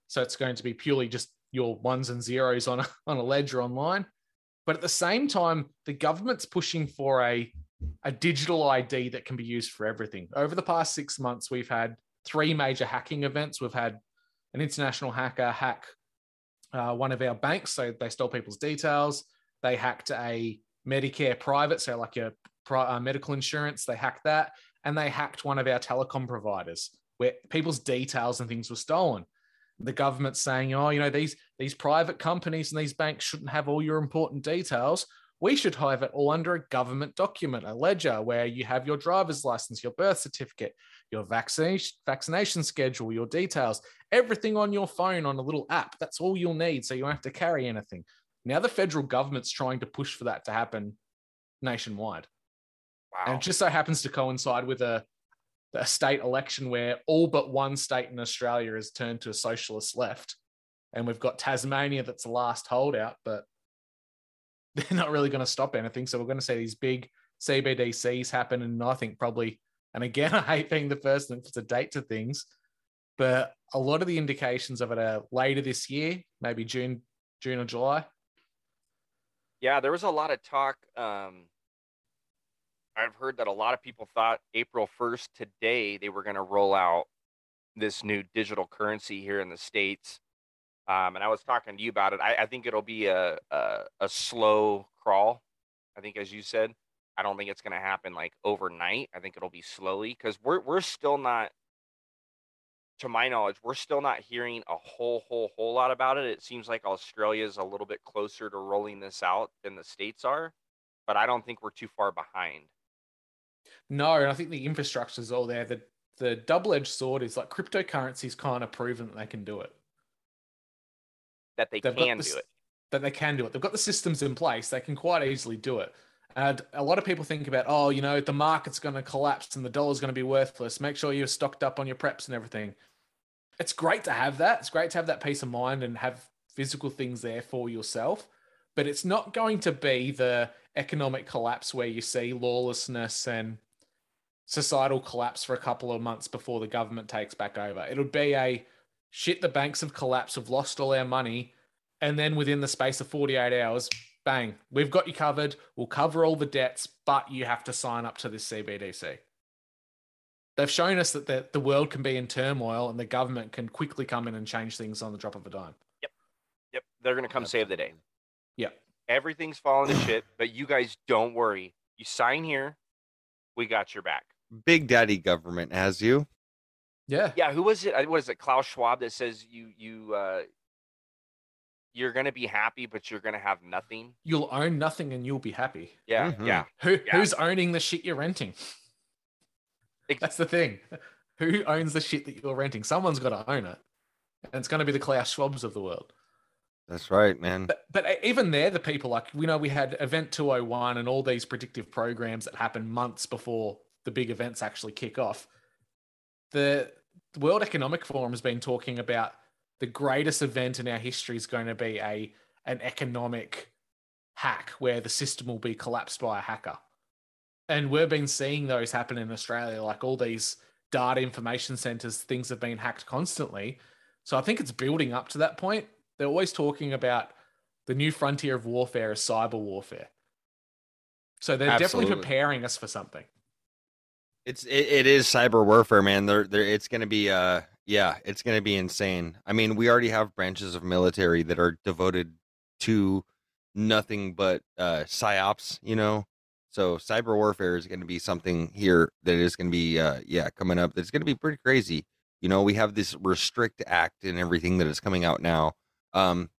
So it's going to be purely just your ones and zeros on a, on a ledger online. But at the same time, the government's pushing for a, a digital ID that can be used for everything. Over the past six months, we've had three major hacking events. We've had an international hacker hack uh, one of our banks. So they stole people's details. They hacked a Medicare private, so like your uh, medical insurance. They hacked that, and they hacked one of our telecom providers, where people's details and things were stolen. The government's saying, oh, you know, these these private companies and these banks shouldn't have all your important details. We should have it all under a government document, a ledger where you have your driver's license, your birth certificate, your vaccination vaccination schedule, your details, everything on your phone on a little app. That's all you'll need, so you don't have to carry anything. Now the federal government's trying to push for that to happen nationwide. Wow. And it just so happens to coincide with a, a state election where all but one state in Australia has turned to a socialist left. And we've got Tasmania that's the last holdout, but they're not really going to stop anything. So we're going to see these big CBDCs happen. And I think probably, and again, I hate being the first to date to things, but a lot of the indications of it are later this year, maybe June, June or July. Yeah, there was a lot of talk. Um, I've heard that a lot of people thought April 1st today they were going to roll out this new digital currency here in the states. Um, and I was talking to you about it. I, I think it'll be a, a, a slow crawl. I think, as you said, I don't think it's going to happen like overnight. I think it'll be slowly because we're we're still not, to my knowledge, we're still not hearing a whole whole whole lot about it. It seems like Australia is a little bit closer to rolling this out than the states are, but I don't think we're too far behind. No, and I think the infrastructure is all there. The the double edged sword is like cryptocurrencies kind of proven that they can do it. That they They've can the do it. That they can do it. They've got the systems in place. They can quite easily do it. And a lot of people think about, oh, you know, the market's going to collapse and the dollar's going to be worthless. Make sure you're stocked up on your preps and everything. It's great to have that. It's great to have that peace of mind and have physical things there for yourself. But it's not going to be the economic collapse where you see lawlessness and societal collapse for a couple of months before the government takes back over. It'll be a shit, the banks have collapsed, we've lost all our money. And then within the space of 48 hours, bang, we've got you covered. We'll cover all the debts, but you have to sign up to this CBDC. They've shown us that the, the world can be in turmoil and the government can quickly come in and change things on the drop of a dime. Yep, Yep. they're gonna come save the day. Yeah. Everything's falling to shit, but you guys don't worry. You sign here, we got your back. Big Daddy government has you. Yeah. Yeah, who was it? Uh, What is it? Klaus Schwab that says you you uh you're gonna be happy, but you're gonna have nothing. You'll own nothing and you'll be happy. Yeah, Mhm. yeah. Who Yeah. who's owning the shit you're renting? Ex- That's the thing. Who owns the shit that you're renting? Someone's got to own it, and it's going to be the Klaus Schwabs of the world. That's right, man. But but e, even there, the people like we know we had Event 201 and all these predictive programs that happen months before the big events actually kick off. The World Economic Forum has been talking about the greatest event in our history is going to be a an economic hack where the system will be collapsed by a hacker. And we've been seeing those happen in Australia, like all these data information centers, things have been hacked constantly. So I think it's building up to that point. They're always talking about the new frontier of warfare is cyber warfare. So they're definitely preparing us for something. It's it, it is cyber warfare, man. They're, they're it's gonna be uh yeah, it's gonna be insane. I mean, we already have branches of military that are devoted to nothing but uh psyops, you know. So cyber warfare is gonna be something here that is gonna be uh yeah coming up. That's gonna be pretty crazy. You know, we have this restrict act and everything that is coming out now. Um,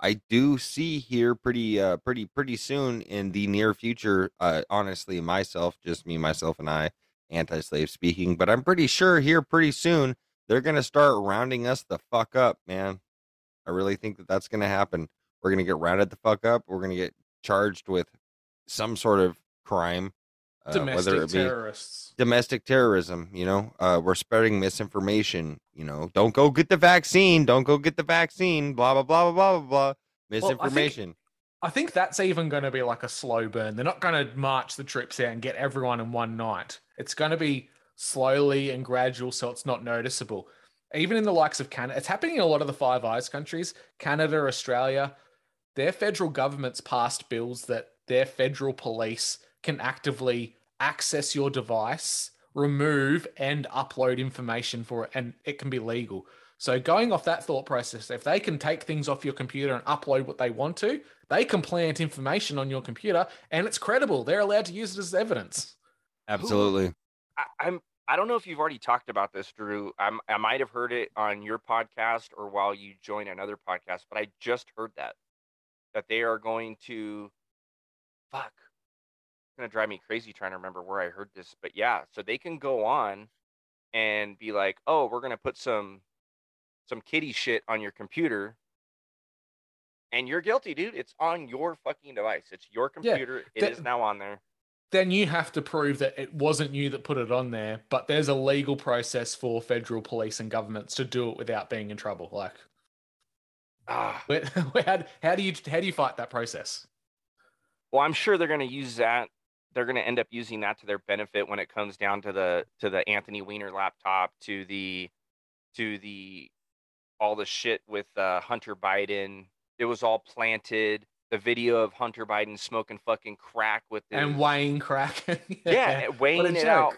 I do see here pretty uh pretty pretty soon in the near future. Uh, honestly, myself, just me, myself, and I anti-slave speaking, but I'm pretty sure here pretty soon they're gonna start rounding us the fuck up, man. I really think that that's gonna happen. We're gonna get rounded the fuck up. We're gonna get charged with some sort of crime, uh, Domestic whether it be terrorists. domestic terrorism. You know, uh, we're spreading misinformation. You know, don't go get the vaccine. Don't go get the vaccine. Blah blah blah blah blah blah. Misinformation. I think that's even going to be like a slow burn. They're not going to march the troops out and get everyone in one night. It's going to be slowly and gradual so it's not noticeable. Even in the likes of Canada, it's happening in a lot of the Five Eyes countries, Canada, Australia. Their federal governments passed bills that their federal police can actively access your device remove and upload information for it, and it can be legal. So going off that thought process, if they can take things off your computer and upload what they want to, they can plant information on your computer, and it's credible. They're allowed to use it as evidence. Absolutely. I, I'm I don't know if you've already talked about this, Drew. I'm, I might have heard it on your podcast or while you join another podcast, but I just heard that that they are going to fuck. It's gonna drive me crazy trying to remember where I heard this, but yeah, so they can go on and be like, "Oh, we're gonna put some some kitty shit on your computer." And you're guilty, dude. It's on your fucking device. It's your Yeah, computer. It is now on there. Then you have to prove that it wasn't you that put it on there, but there's a legal process for federal police and governments to do it without being in trouble. Like, Ah. how, how do you how do you fight that process? Well, I'm sure they're going to use that. They're going to end up using that to their benefit when it comes down to the to the Anthony Weiner laptop, to the to the all the shit with uh, Hunter Biden. It was all planted. The video of Hunter Biden smoking fucking crack with his, And weighing crack. yeah, weighing it out.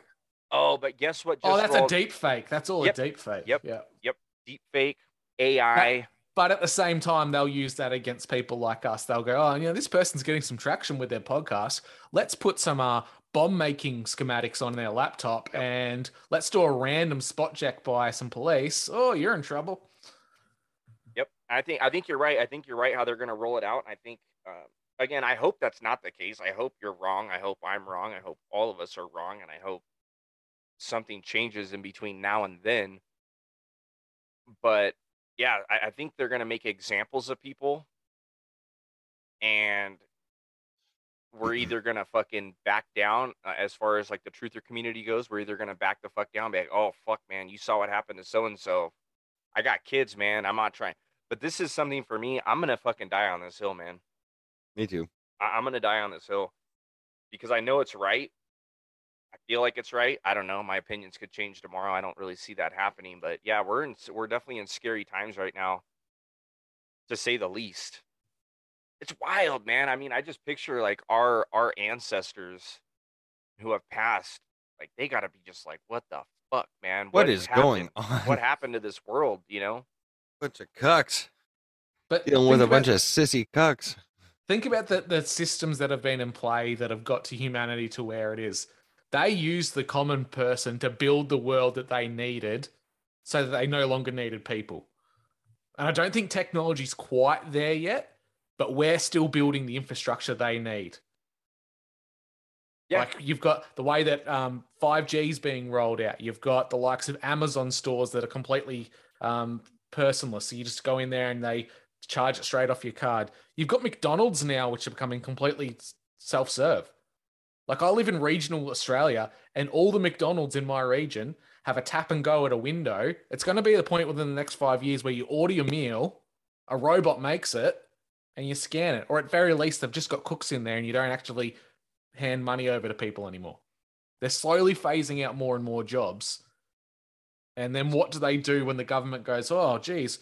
Oh, but guess what? Just Oh, that's rolled? a deep fake. That's all Yep. a deep fake. Yep. Yep. Yep. deep fake AI. But at the same time, they'll use that against people like us. They'll go, oh, you know, this person's getting some traction with their podcast. Let's put some uh, bomb making schematics on their laptop and let's do a random spot check by some police. Oh, you're in trouble. I think I think you're right. I think you're right how they're going to roll it out. I think um, again, I hope that's not the case. I hope you're wrong. I hope I'm wrong. I hope all of us are wrong, and I hope something changes in between now and then. But yeah, I, I think they're going to make examples of people, and we're either going to fucking back down uh, as far as like the truther community goes. We're either going to back the fuck down, be like, oh fuck, man, you saw what happened to so and so. I got kids, man. I'm not trying. But this is something for me. I'm gonna fucking die on this hill, man. Me too. I- I'm gonna die on this hill because I know it's right. I feel like it's right. I don't know. My opinions could change tomorrow. I don't really see that happening. But yeah, we're in. We're definitely in scary times right now, to say the least. It's wild, man. I mean, I just picture like our our ancestors who have passed. Like they gotta be just like, what the fuck, man? what is happened? going on? What happened to this world? You know. Bunch of cucks But dealing with a bunch of sissy cucks. Think about the, the systems that have been in play that have got to humanity to where it is. They used the common person to build the world that they needed so that they no longer needed people. And I don't think technology's quite there yet, but we're still building the infrastructure they need. Yeah. Like you've got the way that um, 5G is being rolled out. You've got the likes of Amazon stores that are completely um, personless. So you just go in there and they charge it straight off your card. You've got McDonald's now, which are becoming completely self serve. Like I live in regional Australia, and all the McDonald's in my region have a tap and go at a window. It's going to be the point within the next five years where you order your meal, a robot makes it, and you scan it. Or at very least, they've just got cooks in there, and you don't actually hand money over to people anymore. They're slowly phasing out more and more jobs. And then what do they do when the government goes, oh, geez,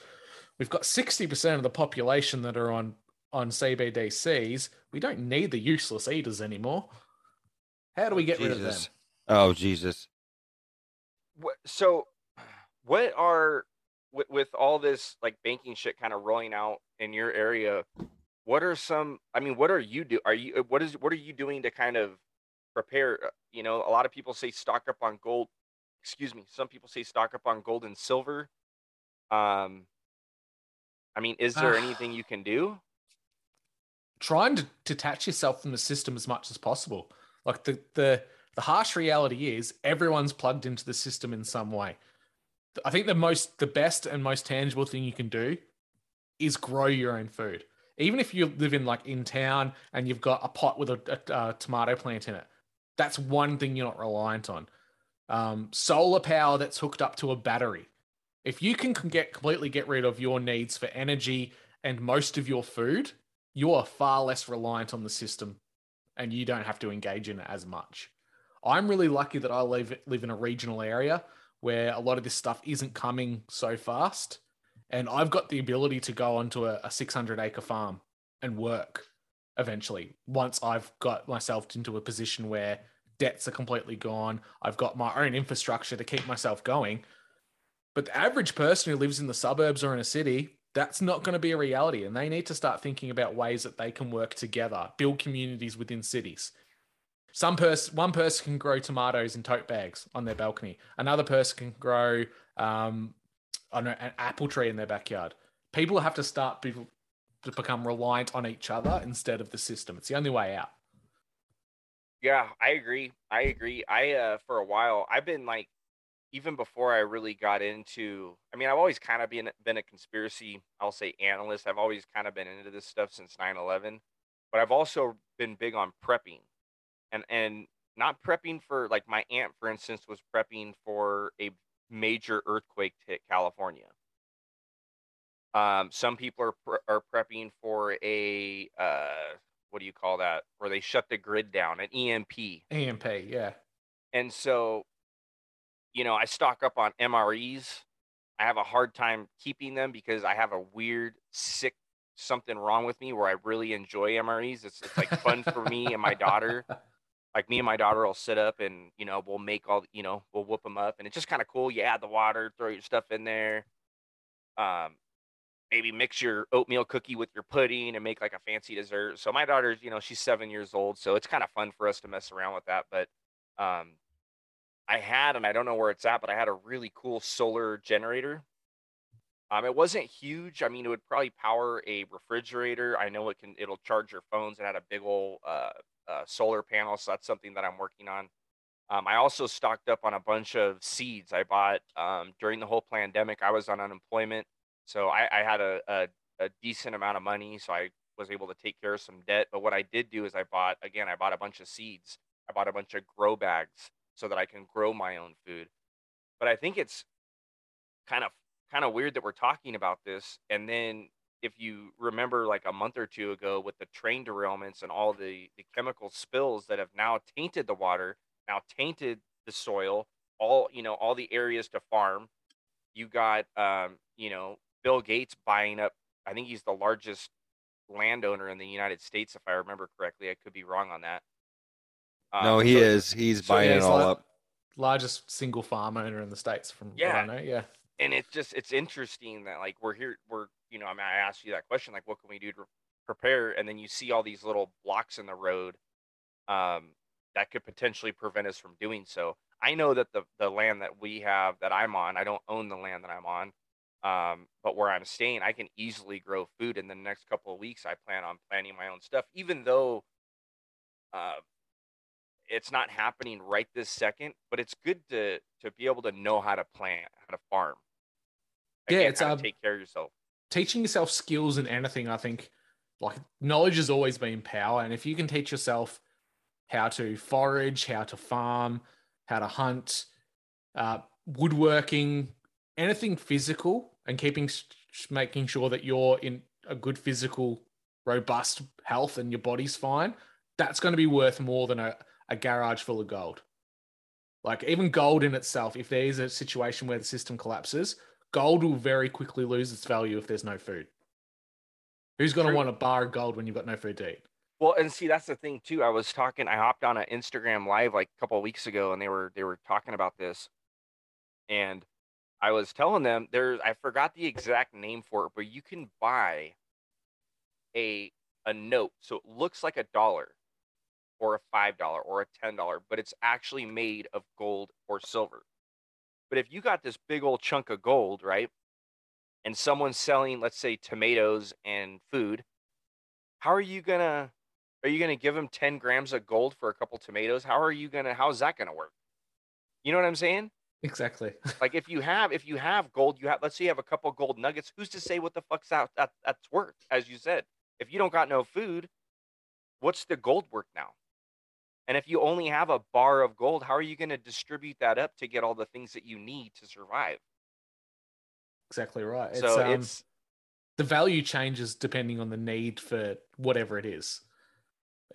we've got 60% of the population that are on, on CBDCs. We don't need the useless eaters anymore. How do we get rid of them? Oh Jesus. so what are with, with all this like banking shit kind of rolling out in your area what are some i mean what are you do are you what is what are you doing to kind of prepare uh, you know a lot of people say stock up on gold excuse me some people say stock up on gold and silver um i mean is there anything you can do trying to detach yourself from the system as much as possible. Like the the the harsh reality is everyone's plugged into the system in some way. I think the most the best and most tangible thing you can do is grow your own food. Even if you live in like in town and you've got a pot with a, a, a tomato plant in it, that's one thing you're not reliant on. Um, solar power that's hooked up to a battery. If you can get completely get rid of your needs for energy and most of your food, you are far less reliant on the system and you don't have to engage in it as much. I'm really lucky that I live live in a regional area where a lot of this stuff isn't coming so fast and I've got the ability to go onto a, a 600 acre farm and work eventually once I've got myself into a position where debts are completely gone. I've got my own infrastructure to keep myself going. But the average person who lives in the suburbs or in a city, that's not going to be a reality. And they need to start thinking about ways that they can work together, build communities within cities. Some person, one person can grow tomatoes in tote bags on their balcony. Another person can grow, um, I know, an apple tree in their backyard. People have to start be, to become reliant on each other instead of the system. It's the only way out. Yeah, I agree. I agree. I uh for a while I've been like even before I really got into I mean, I've always kind of been been a conspiracy, I'll say analyst. I've always kind of been into this stuff since 9/11, but I've also been big on prepping. And and not prepping for like my aunt for instance was prepping for a major earthquake to hit California. Um, some people are pre- are prepping for a uh, what do you call that? Where they shut the grid down, an EMP. EMP, yeah. And so, you know, I stock up on MREs. I have a hard time keeping them because I have a weird, sick something wrong with me where I really enjoy MREs. It's, it's like fun for me and my daughter. Like me and my daughter will sit up and you know we'll make all you know we'll whoop them up and it's just kind of cool. You add the water, throw your stuff in there. Um, maybe mix your oatmeal cookie with your pudding and make like a fancy dessert. So my daughter's, you know, she's seven years old, so it's kind of fun for us to mess around with that. But um, I had, and I don't know where it's at, but I had a really cool solar generator. Um, it wasn't huge. I mean, it would probably power a refrigerator. I know it can. It'll charge your phones. It had a big old uh, uh, solar panel, so that's something that I'm working on. Um, I also stocked up on a bunch of seeds I bought um, during the whole pandemic. I was on unemployment. So I, I had a, a, a decent amount of money, so I was able to take care of some debt. But what I did do is I bought again, I bought a bunch of seeds. I bought a bunch of grow bags so that I can grow my own food. But I think it's kind of kind of weird that we're talking about this. And then if you remember like a month or two ago with the train derailments and all the, the chemical spills that have now tainted the water, now tainted the soil, all you know, all the areas to farm. You got um, you know, Bill Gates buying up. I think he's the largest landowner in the United States, if I remember correctly. I could be wrong on that. Um, no, he so, is. He's so buying it all up. Largest single farm owner in the states, from yeah. what I know. Yeah, and it's just it's interesting that like we're here, we're you know, I mean, I asked you that question, like, what can we do to prepare? And then you see all these little blocks in the road um, that could potentially prevent us from doing so. I know that the the land that we have that I'm on, I don't own the land that I'm on. Um, but where I'm staying, I can easily grow food. In the next couple of weeks, I plan on planting my own stuff, even though uh, it's not happening right this second. But it's good to to be able to know how to plant, how to farm. Again, yeah, it's um, take care of yourself. Teaching yourself skills in anything, I think, like knowledge has always been power, and if you can teach yourself how to forage, how to farm, how to hunt, uh, woodworking, anything physical and keeping making sure that you're in a good physical robust health and your body's fine that's going to be worth more than a, a garage full of gold like even gold in itself if there is a situation where the system collapses gold will very quickly lose its value if there's no food who's going to want a bar of gold when you've got no food to eat well, and see, that's the thing too. I was talking. I hopped on an Instagram live like a couple of weeks ago, and they were they were talking about this, and I was telling them there's I forgot the exact name for it, but you can buy a a note so it looks like a dollar or a five dollar or a ten dollar, but it's actually made of gold or silver. But if you got this big old chunk of gold, right, and someone's selling, let's say, tomatoes and food, how are you gonna are you gonna give them 10 grams of gold for a couple tomatoes? How are you gonna how's that gonna work? You know what I'm saying? Exactly. like if you have if you have gold, you have let's say you have a couple gold nuggets. Who's to say what the fuck's that, that that's worth? As you said, if you don't got no food, what's the gold worth now? And if you only have a bar of gold, how are you going to distribute that up to get all the things that you need to survive? Exactly right. So it's, um, it's the value changes depending on the need for whatever it is.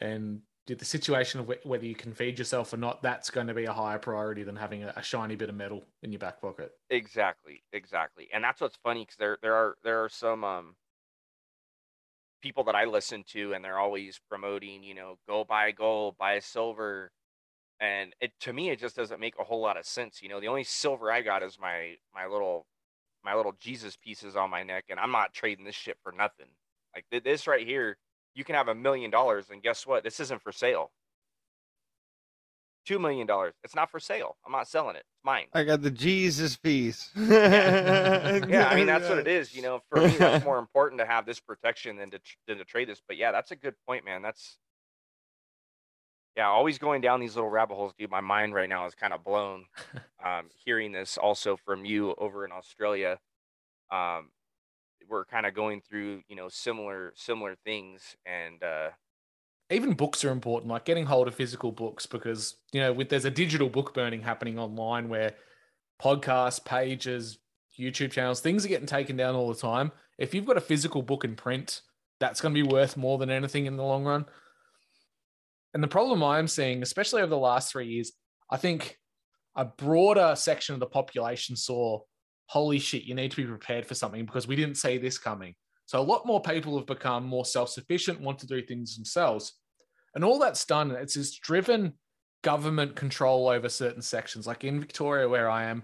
And the situation of whether you can feed yourself or not, that's going to be a higher priority than having a, shiny bit of metal in your back pocket. Exactly, exactly, and that's what's funny because there there are there are some um people that I listen to, and they're always promoting, you know, go buy gold, buy silver, and it to me it just doesn't make a whole lot of sense. You know, the only silver I got is my my little my little Jesus pieces on my neck, and I'm not trading this shit for nothing. Like this right here, you can have a million dollars, and guess what? This isn't for sale. Two million dollars. It's not for sale. I'm not selling it. It's mine. I got the Jesus piece. yeah. yeah, I mean that's what it is. You know, for me, that's more important to have this protection than to than to trade this. But yeah, that's a good point, man. That's yeah, always going down these little rabbit holes, dude. My mind right now is kind of blown. Um, hearing this also from you over in Australia, um, we're kind of going through, you know, similar similar things, and uh, even books are important. Like getting hold of physical books because you know, with there's a digital book burning happening online where podcasts, pages, YouTube channels, things are getting taken down all the time. If you've got a physical book in print, that's going to be worth more than anything in the long run. And the problem I'm seeing, especially over the last three years, I think a broader section of the population saw, holy shit, you need to be prepared for something because we didn't see this coming. So a lot more people have become more self-sufficient, want to do things themselves. And all that's done, it's just driven government control over certain sections. Like in Victoria, where I am,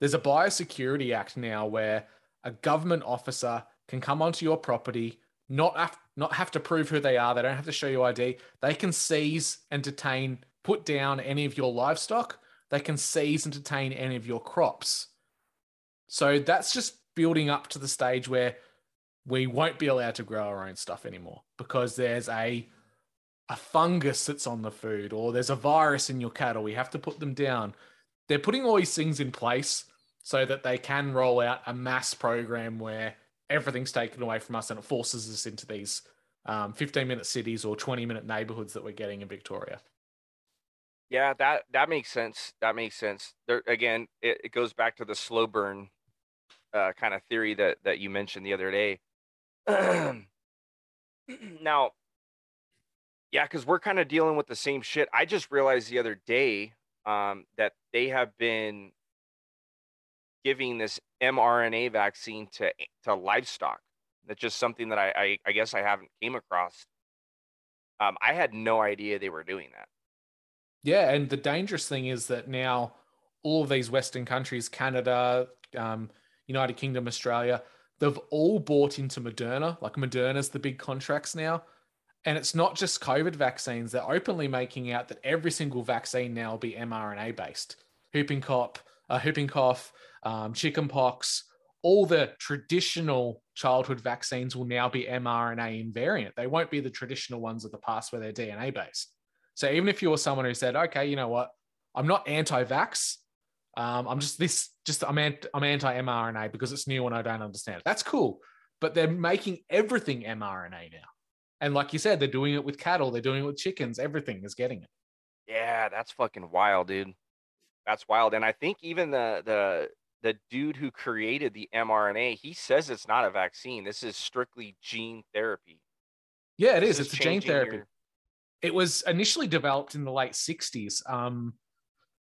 there's a biosecurity act now where a government officer can come onto your property, not have, not have to prove who they are. They don't have to show you ID. They can seize and detain, put down any of your livestock. They can seize and detain any of your crops. So that's just building up to the stage where we won't be allowed to grow our own stuff anymore because there's a a fungus that's on the food or there's a virus in your cattle. We have to put them down. They're putting all these things in place so that they can roll out a mass program where everything's taken away from us and it forces us into these um, 15 minute cities or 20 minute neighborhoods that we're getting in Victoria. Yeah, that that makes sense. That makes sense. There again, it, it goes back to the slow burn uh, kind of theory that that you mentioned the other day. now, yeah, because we're kind of dealing with the same shit. I just realized the other day um, that they have been giving this mRNA vaccine to to livestock. That's just something that I I, I guess I haven't came across. Um, I had no idea they were doing that. Yeah, and the dangerous thing is that now all of these Western countries, Canada, um, United Kingdom, Australia, they've all bought into Moderna. Like Moderna's the big contracts now. And it's not just COVID vaccines. They're openly making out that every single vaccine now will be mRNA based. Whooping cough, uh, whooping cough, um, chickenpox, all the traditional childhood vaccines will now be mRNA invariant. They won't be the traditional ones of the past where they're DNA based. So even if you're someone who said, okay, you know what, I'm not anti-vax, um, I'm just this, just I'm anti, I'm anti mRNA because it's new and I don't understand it. That's cool, but they're making everything mRNA now, and like you said, they're doing it with cattle, they're doing it with chickens. Everything is getting it. Yeah, that's fucking wild, dude. That's wild. And I think even the the the dude who created the mRNA, he says it's not a vaccine. This is strictly gene therapy. Yeah, it is. It's a gene therapy. Your... It was initially developed in the late 60s. Um,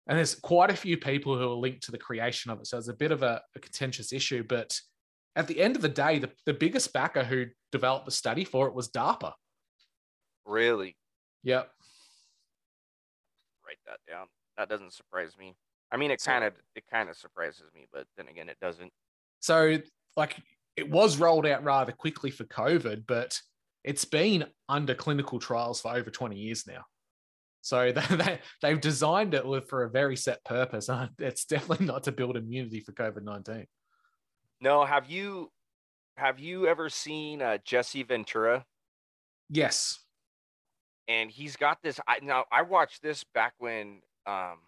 and there's quite a few people who are linked to the creation of it. So it's a bit of a, a contentious issue. But at the end of the day, the, the biggest backer who developed the study for it was DARPA. Really? Yep. Write that down. That doesn't surprise me. I mean, it kind of it kind of surprises me, but then again, it doesn't. So, like, it was rolled out rather quickly for COVID, but it's been under clinical trials for over 20 years now. So they, they, have designed it for a very set purpose. It's definitely not to build immunity for COVID 19. No, have you have you ever seen uh, Jesse Ventura? Yes. And he's got this. I now I watched this back when um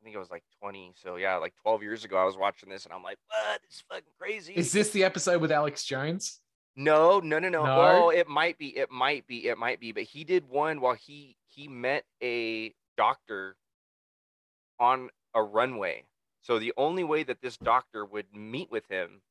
I think it was like 20. So yeah, like 12 years ago, I was watching this and I'm like, what? This is fucking crazy. Is this the episode with Alex Jones? No, no, no, no. no? Well, it might be, it might be, it might be, but he did one while he he met a doctor on a runway. So the only way that this doctor would meet with him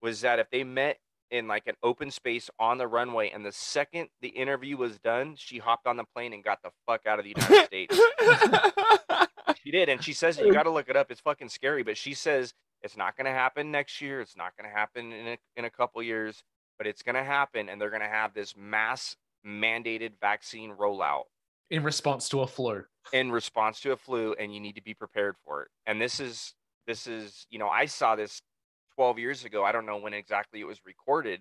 was that if they met in like an open space on the runway and the second the interview was done, she hopped on the plane and got the fuck out of the United States. She did, and she says you got to look it up. It's fucking scary, but she says it's not going to happen next year. It's not going to happen in a, in a couple years, but it's going to happen, and they're going to have this mass mandated vaccine rollout. in response to a flu. in response to a flu and you need to be prepared for it and this is this is you know i saw this 12 years ago i don't know when exactly it was recorded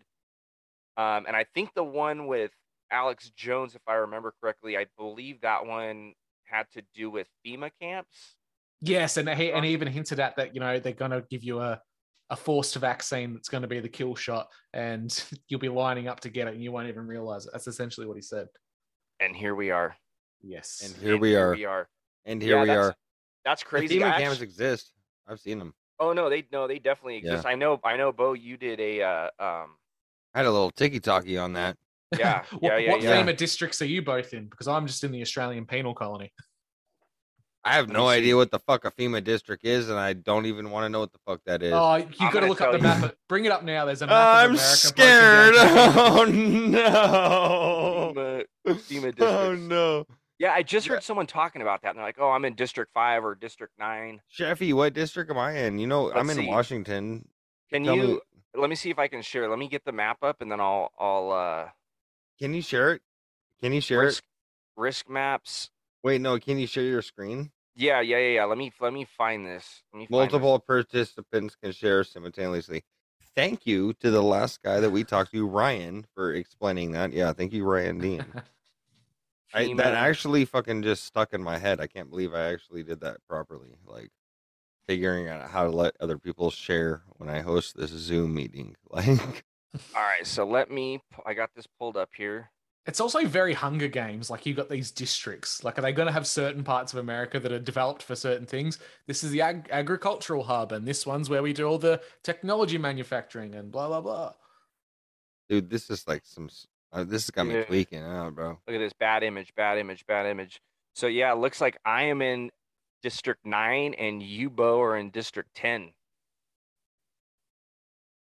um, and i think the one with alex jones if i remember correctly i believe that one had to do with fema camps Yes, and he and he even hinted at that, you know, they're gonna give you a a forced vaccine that's going to be the kill shot, and you'll be lining up to get it, and you won't even realize it. That's essentially what he said. and here we are Yes. And here And we are. we are And here Yeah, we that's- are. that's crazy FEMA I cams actu- exist. I've seen them. oh no they no they definitely Yeah. exist i know i know bo you did a uh, um I had a little ticky talkie on that. yeah what yeah yeah what yeah FEMA districts are you both in? Because I'm just in the Australian penal colony. I have no idea what the fuck a FEMA district is, and I don't even want to know what the fuck that is. Oh, you I'm got to gonna look up the tell you. map. Bring it up now. There's a map I'm of America. scared. broken down. Oh no. FEMA, FEMA Oh no. Yeah, I just Yeah. heard someone talking about that. And they're like, "Oh, I'm in District Five or District 9. Sheffy, what district am I in? You know, I'm Let's in see. Washington. Can Tell you? me- Let me see if I can share. Let me get the map up, and then I'll I'll uh Can you share it? Can you share risk it? risk maps. Wait, no. Can you share your screen? Yeah, yeah, yeah, yeah. Let me let me find this. Me find this. Multiple participants can share simultaneously. Thank you to the last guy that we talked to, Ryan, for explaining that. Yeah, thank you, Ryan Dean. I, that actually fucking just stuck in my head. I can't believe I actually did that properly. Like figuring out how to let other people share when I host this Zoom meeting. Like, All right, so let me. I got this pulled up here. It's also very Hunger Games. Like you've got these districts. Like are they going to have certain parts of America that are developed for certain things? This is the ag- agricultural hub, and this one's where we do all the technology manufacturing and blah blah blah. dude, this is like some. Uh, this has got me Yeah. tweaking out, bro. Look at this bad image, bad image, bad image. So yeah, it looks like I am in District Nine, and you, Bo, are in District Ten.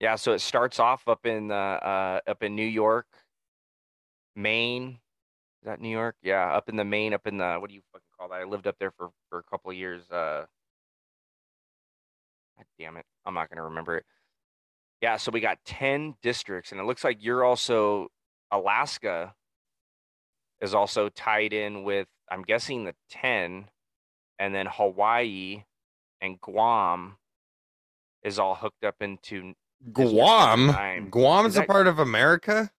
Yeah, so it starts off up in uh, uh up in New York, Maine. Is that New York? Yeah, up in the Maine, up in the what do you fucking call that? I lived up there for for a couple of years. Uh, God damn it, I'm not gonna remember it. Yeah, so we got ten districts, and it looks like you're also Alaska is also tied in with I'm guessing the 10 and then Hawaii and Guam is all hooked up into Guam. Guam. Is a part of America.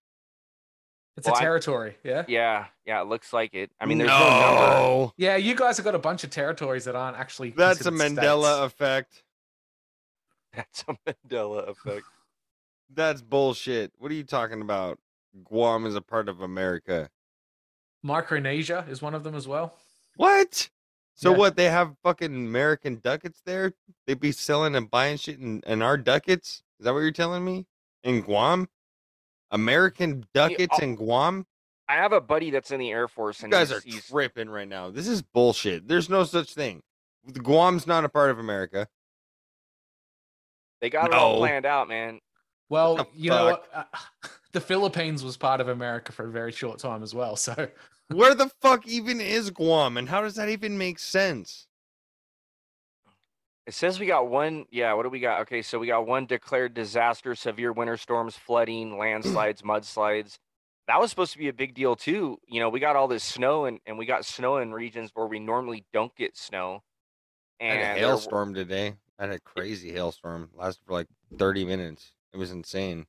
It's Well, a I- territory. Yeah. yeah yeah it looks like it I mean there's no, number no. Yeah, you guys have got a bunch of territories that aren't actually. That's a Mandela states. effect. that's a Mandela effect That's bullshit. What are you talking about? Guam is a part of America. Micronesia is one of them as well. What? So Yeah. what? They have fucking American ducats there? They'd be selling and buying shit in, in our ducats? Is that what you're telling me? In Guam? American ducats in Guam? I have a buddy that's in the Air Force You and guys he's, are he's tripping right now. This is bullshit. There's no such thing. Guam's not a part of America. they got it all planned out man Well, the you know what? Uh, the Philippines was part of America for a very short time as well. So Where the fuck even is Guam? And how does that even make sense? It says we got one. Yeah, what do we got? Okay, so we got one declared disaster, severe winter storms, flooding, landslides, mudslides. That was supposed to be a big deal too. You know, we got all this snow and, and we got snow in regions where we normally don't get snow. I had And a there hailstorm today. I had a crazy hailstorm. Lasted for like 30 minutes. It was insane.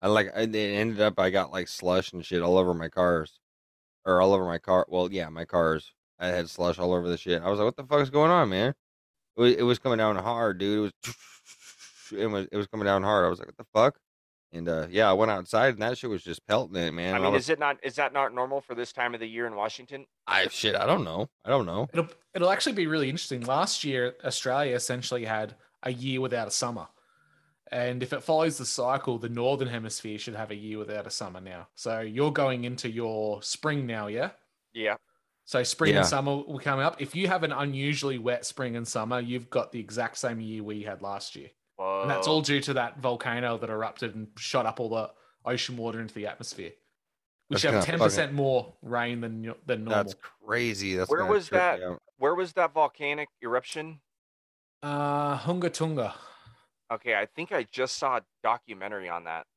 I like I, it ended up I got like slush and shit all over my cars. Or all over my car. Well, yeah, my cars. I had slush all over the shit. I was like, what the fuck is going on, man? It was, it was coming down hard, dude. It was it was it was coming down hard. I was like, what the fuck? And uh yeah, I went outside and that shit was just pelting it, man. I And mean, was, is it not is that not normal for this time of the year in Washington? I shit, I don't know. I don't know. it'll it'll actually be really interesting. Last year, Australia essentially had a year without a summer, and if it follows the cycle, the northern hemisphere should have a year without a summer now. So you're going into your spring now, yeah. Yeah. So spring Yeah. and summer will come up. If you have an unusually wet spring and summer, you've got the exact same year we had last year. Whoa. And that's all due to that volcano that erupted and shot up all the ocean water into the atmosphere. We should have ten percent more rain than than normal. That's crazy. That's Where was that? Where was that volcanic eruption? Uh, Hunga Tonga. Okay, I think I just saw a documentary on that.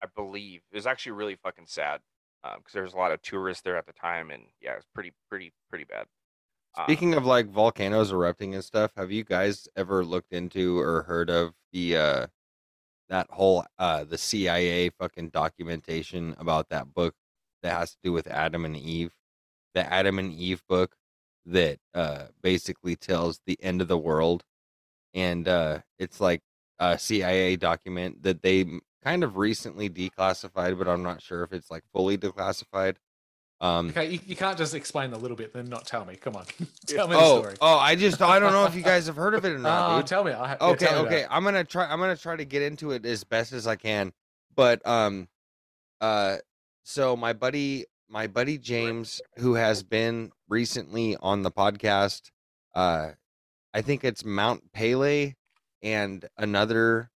I believe it was actually really fucking sad. Because there's a lot of tourists there at the time, and yeah, it's pretty pretty pretty bad. Um, Speaking of like volcanoes erupting and stuff, have you guys ever looked into or heard of the uh that whole uh the CIA fucking documentation about that book that has to do with Adam and Eve? The Adam and Eve book that uh basically tells the end of the world and uh it's like a CIA document that they kind of recently declassified, but I'm not sure if it's like fully declassified. Um Okay, you, you can't just explain a little bit then not tell me. Come on, tell me the Oh, story. oh, I just I don't know if you guys have heard of it or not. Dude. tell me. I, yeah, okay tell me okay it. i'm gonna try i'm gonna try to get into it as best as i can but um uh so my buddy my buddy james who has been recently on the podcast uh i think it's mount pele and another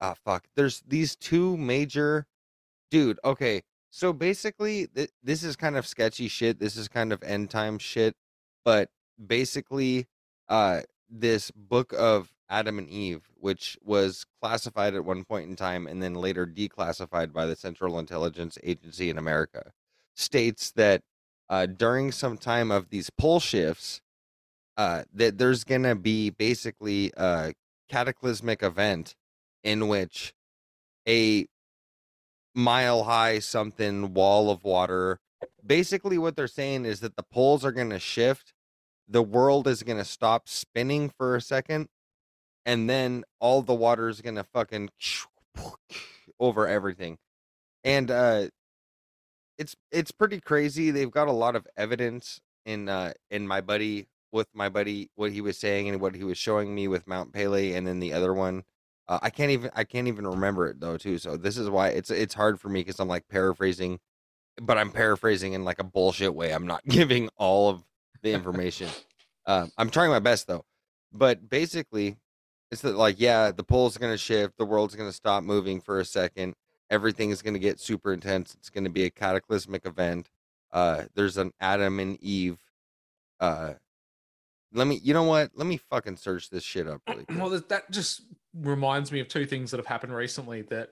ah fuck there's these two major dude okay so basically th- this is kind of sketchy shit this is kind of end time shit but basically uh this book of Adam and Eve, which was classified at one point in time and then later declassified by the Central Intelligence Agency in America, states that uh, during some time of these pole shifts, uh, that there's gonna be basically a cataclysmic event in which a mile high something wall of water. Basically, what they're saying is that the poles are gonna shift the world is gonna stop spinning for a second, and then all the water is gonna fucking over everything. And uh it's it's pretty crazy. They've got a lot of evidence in uh in my buddy with my buddy what he was saying and what he was showing me with Mount Pele and then the other one. Uh, I can't even I can't even remember it though too. So this is why it's it's hard for me because I'm like paraphrasing, but I'm paraphrasing in like a bullshit way. I'm not giving all of the information. Um, I'm trying my best though. But basically, it's that like, yeah, the pole's gonna shift, the world's gonna stop moving for a second, everything is gonna get super intense. It's gonna be a cataclysmic event. Uh, there's an Adam and Eve. Uh, let me, you know what? Let me fucking search this shit up really quick. Well, that just reminds me of two things that have happened recently that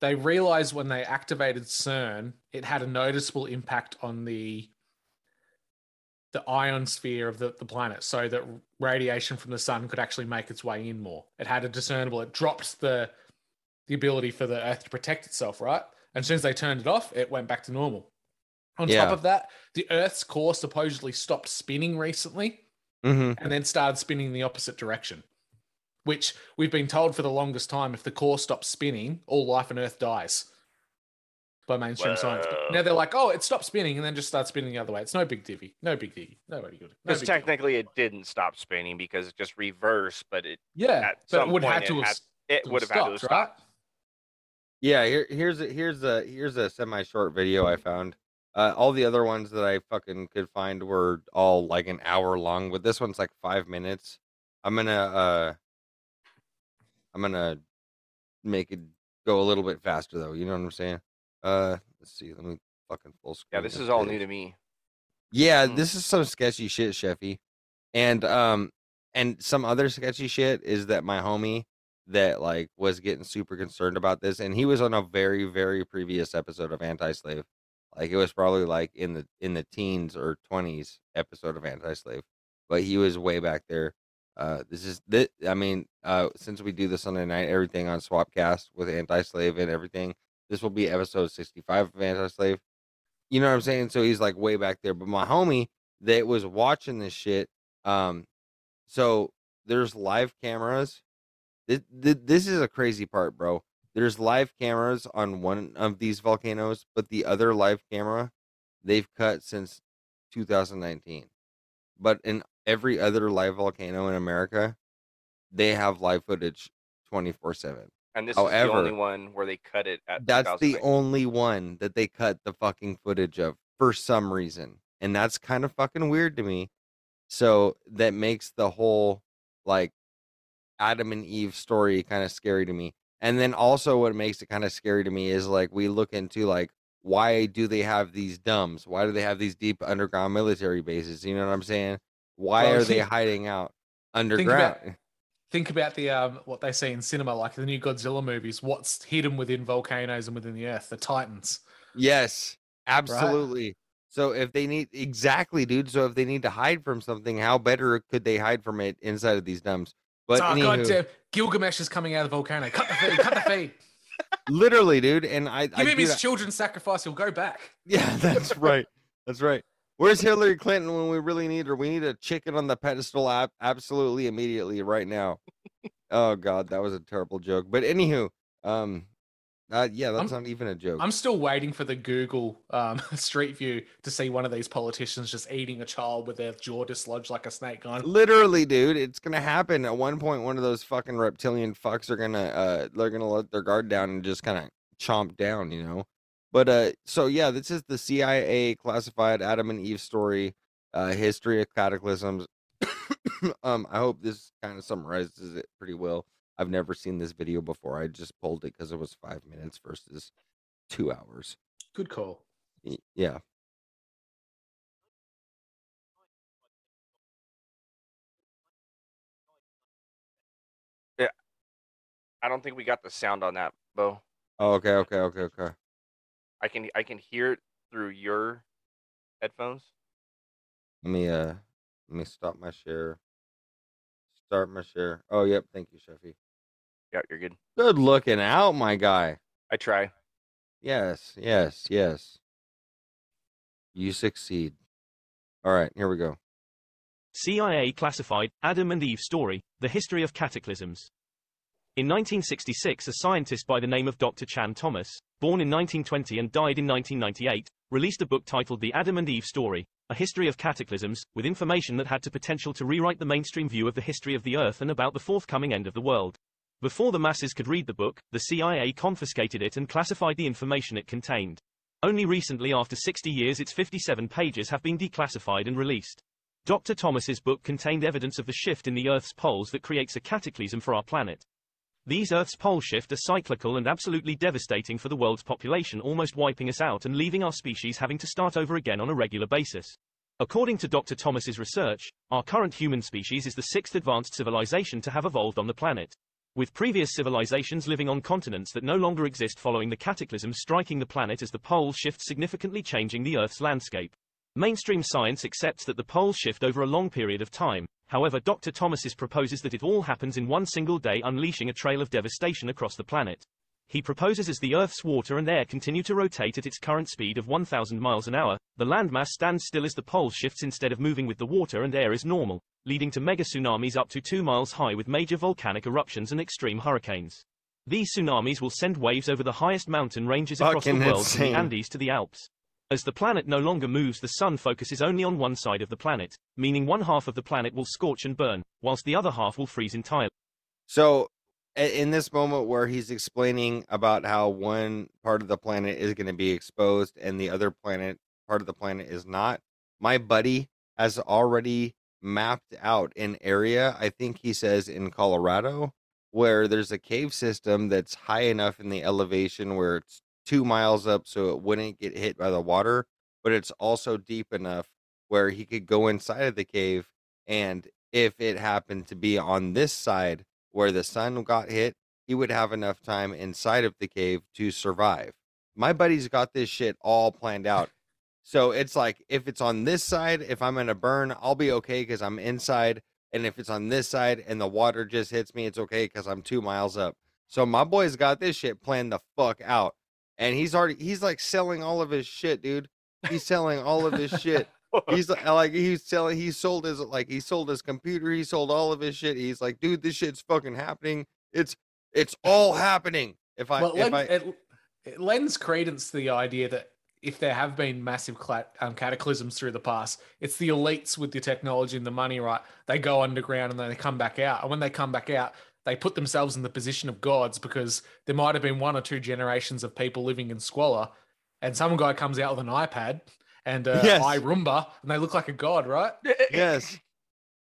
they realized when they activated CERN, it had a noticeable impact on the the ionosphere of the, the planet so that radiation from the sun could actually make its way in more. It had a discernible, it dropped the the ability for the Earth to protect itself, right? And as soon as they turned it off, it went back to normal. On Yeah. top of that, the Earth's core supposedly stopped spinning recently hmm and then started spinning in the opposite direction. Which we've been told for the longest time if the core stops spinning, all life on Earth dies by mainstream science. But now they're like, oh, it stopped spinning and then just starts spinning the other way. It's no big divvy. No big divvy. Nobody good. No Because big deal. technically it didn't stop spinning because it just reversed, but it Yeah, at but some it would have to it have, it would have had to have stopped, right? Yeah, here, here's a here's a here's a semi short video I found. Uh, all the other ones that I fucking could find were all like an hour long, but this one's like five minutes. I'm gonna uh, I'm gonna make it go a little bit faster though. You know what I'm saying? Uh, let's see. Let me fucking full screen. Yeah, this is all new to me. Yeah, Mm. this is some sketchy shit, Sheffy. And um and some other sketchy shit is that my homie that like was getting super concerned about this and he was on a very very previous episode of Anti-Slave. Like it was probably like in the in the teens or 20s episode of Anti-Slave. But he was way back there. Uh this is this I mean, uh since we do the Sunday night everything on Swapcast with Anti-Slave and everything, this will be episode 65 of Anti-Slave. You know what I'm saying? So he's like way back there. But my homie that was watching this shit, um, so there's live cameras. This, this is a crazy part, bro. There's live cameras on one of these volcanoes, but the other live camera they've cut since 2019. But in every other live volcano in America, they have live footage 24 7. And this is the only one where they cut it at That's the only one that they cut the fucking footage of for some reason. And that's kind of fucking weird to me. So that makes the whole like Adam and Eve story kind of scary to me. And then also what makes it kind of scary to me is like we look into like why do they have these dumbs? Why do they have these deep underground military bases? You know what I'm saying? Why Well, are they hiding out Think underground? about think about the um what they see in cinema, like the new Godzilla movies. What's hidden within volcanoes and within the earth? The titans. Yes, absolutely. So if they need exactly, dude. So if they need to hide from something, how better could they hide from it inside of these DUMBs? But oh, anywho, goddamn. Gilgamesh is coming out of the volcano. Cut the feed, cut the feed. literally, dude. And I, I Give him do his that- children's sacrifice. He'll go back. Yeah, that's right. That's right. Where's Hillary Clinton when we really need her? We need a chicken on the pedestal app absolutely immediately right now. oh god, that was a terrible joke. But anywho, um uh, yeah, that's not even a joke. I'm still waiting for the Google um, Street View to see one of these politicians just eating a child with their jaw dislodged like a snake gun. Literally, dude, it's gonna happen. At one point, one of those fucking reptilian fucks are gonna uh they're gonna let their guard down and just kind of chomp down, you know. But uh so yeah, this is the CIA classified Adam and Eve story, uh history of cataclysms. um, I hope this kind of summarizes it pretty well. I've never seen this video before. I just pulled it because it was five minutes versus two hours. Good call. Y- Yeah. I don't think we got the sound on that, Bo. Oh, okay, okay, okay, okay. I can I can hear it through your headphones. Let me uh let me stop my share. Start my share. Oh yep, thank you, Sheffy. Yeah, you're good. Good looking out, my guy. I try. Yes, yes, yes. You succeed. All right, here we go. CIA classified Adam and Eve story, The History of Cataclysms. In 1966, a scientist by the name of Dr. Chan Thomas, born in 1920 and died in 1998, released a book titled The Adam and Eve Story, A History of Cataclysms, with information that had the potential to rewrite the mainstream view of the history of the Earth and about the forthcoming end of the world. Before the masses could read the book, the CIA confiscated it and classified the information it contained. Only recently after 60 years its 57 pages have been declassified and released. Dr. Thomas's book contained evidence of the shift in the Earth's poles that creates a cataclysm for our planet. These Earth's pole shift are cyclical and absolutely devastating for the world's population almost wiping us out and leaving our species having to start over again on a regular basis. According to Dr. Thomas's research, our current human species is the sixth advanced civilization to have evolved on the planet. With previous civilizations living on continents that no longer exist following the cataclysm striking the planet as the poles shift significantly changing the Earth's landscape. Mainstream science accepts that the poles shift over a long period of time, however Dr. Thomasis proposes that it all happens in one single day unleashing a trail of devastation across the planet. He proposes as the Earth's water and air continue to rotate at its current speed of 1,000 miles an hour, the landmass stands still as the pole shifts instead of moving with the water and air is normal, leading to mega tsunamis up to 2 miles high with major volcanic eruptions and extreme hurricanes. These tsunamis will send waves over the highest mountain ranges across Fucking the world from the Andes to the Alps. As the planet no longer moves the sun focuses only on one side of the planet, meaning one half of the planet will scorch and burn, whilst the other half will freeze entirely. So, in this moment where he's explaining about how one part of the planet is going to be exposed and the other planet part of the planet is not, my buddy has already mapped out an area. I think he says in Colorado where there's a cave system that's high enough in the elevation where it's two miles up so it wouldn't get hit by the water, but it's also deep enough where he could go inside of the cave and if it happened to be on this side where the sun got hit, he would have enough time inside of the cave to survive. My buddy's got this shit all planned out. So it's like if it's on this side, if I'm gonna burn, I'll be okay because I'm inside. And if it's on this side and the water just hits me, it's okay because I'm two miles up. So my boy's got this shit planned the fuck out. And he's already he's like selling all of his shit, dude. He's selling all of his shit. He's li- like he's selling he sold his like he sold his computer, he sold all of his shit. He's like, dude, this shit's fucking happening. It's it's all happening. If I well, if lend- I it, it lends credence to the idea that if there have been massive cla- um, cataclysms through the past, it's the elites with the technology and the money, right? They go underground and then they come back out. And when they come back out, they put themselves in the position of gods because there might have been one or two generations of people living in squalor, and some guy comes out with an iPad and uh, Yes. iRoomba, and they look like a god, right? yes.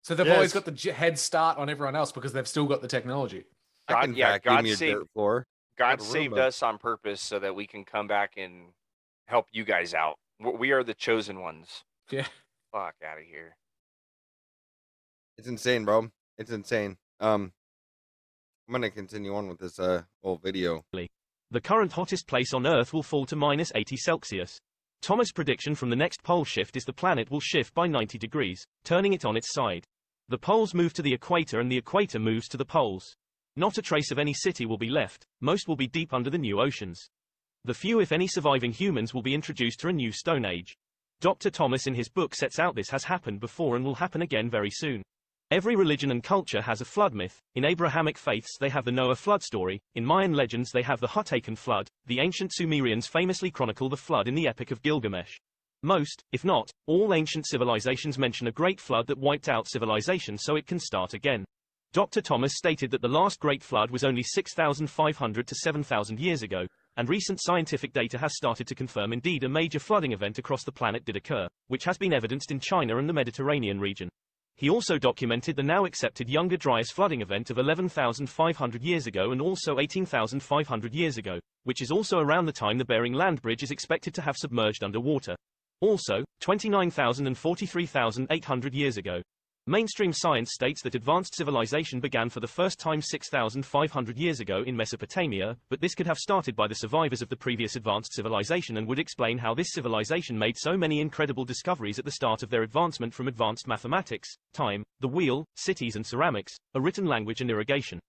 So they've Yes. always got the head start on everyone else because they've still got the technology. I God- can yeah, vacuum God your dirt floor. God saved us on purpose so that we can come back and help you guys out. We are the chosen ones. Yeah. Fuck out of here. It's insane, bro. It's insane. Um I'm gonna continue on with this uh whole video. The current hottest place on Earth will fall to minus 80 Celsius. Thomas' prediction from the next pole shift is the planet will shift by 90 degrees, turning it on its side. The poles move to the equator and the equator moves to the poles. Not a trace of any city will be left, most will be deep under the new oceans. The few if any surviving humans will be introduced to a new Stone Age. Dr. Thomas in his book sets out this has happened before and will happen again very soon. Every religion and culture has a flood myth. In Abrahamic faiths they have the Noah flood story, in Mayan legends they have the Huracan flood, the ancient Sumerians famously chronicle the flood in the Epic of Gilgamesh. Most, if not, all ancient civilizations mention a great flood that wiped out civilization so it can start again. Dr. Thomas stated that the last great flood was only 6,500 to 7,000 years ago, and recent scientific data has started to confirm indeed a major flooding event across the planet did occur, which has been evidenced in China and the Mediterranean region. He also documented the now accepted Younger Dryas flooding event of 11,500 years ago and also 18,500 years ago, which is also around the time the Bering Land Bridge is expected to have submerged underwater. Also, 29,000 and 43,800 years ago. Mainstream science states that advanced civilization began for the first time 6,500 years ago in Mesopotamia, but this could have started by the survivors of the previous advanced civilization and would explain how this civilization made so many incredible discoveries at the start of their advancement from advanced mathematics, time, the wheel, cities and ceramics, a written language and irrigation.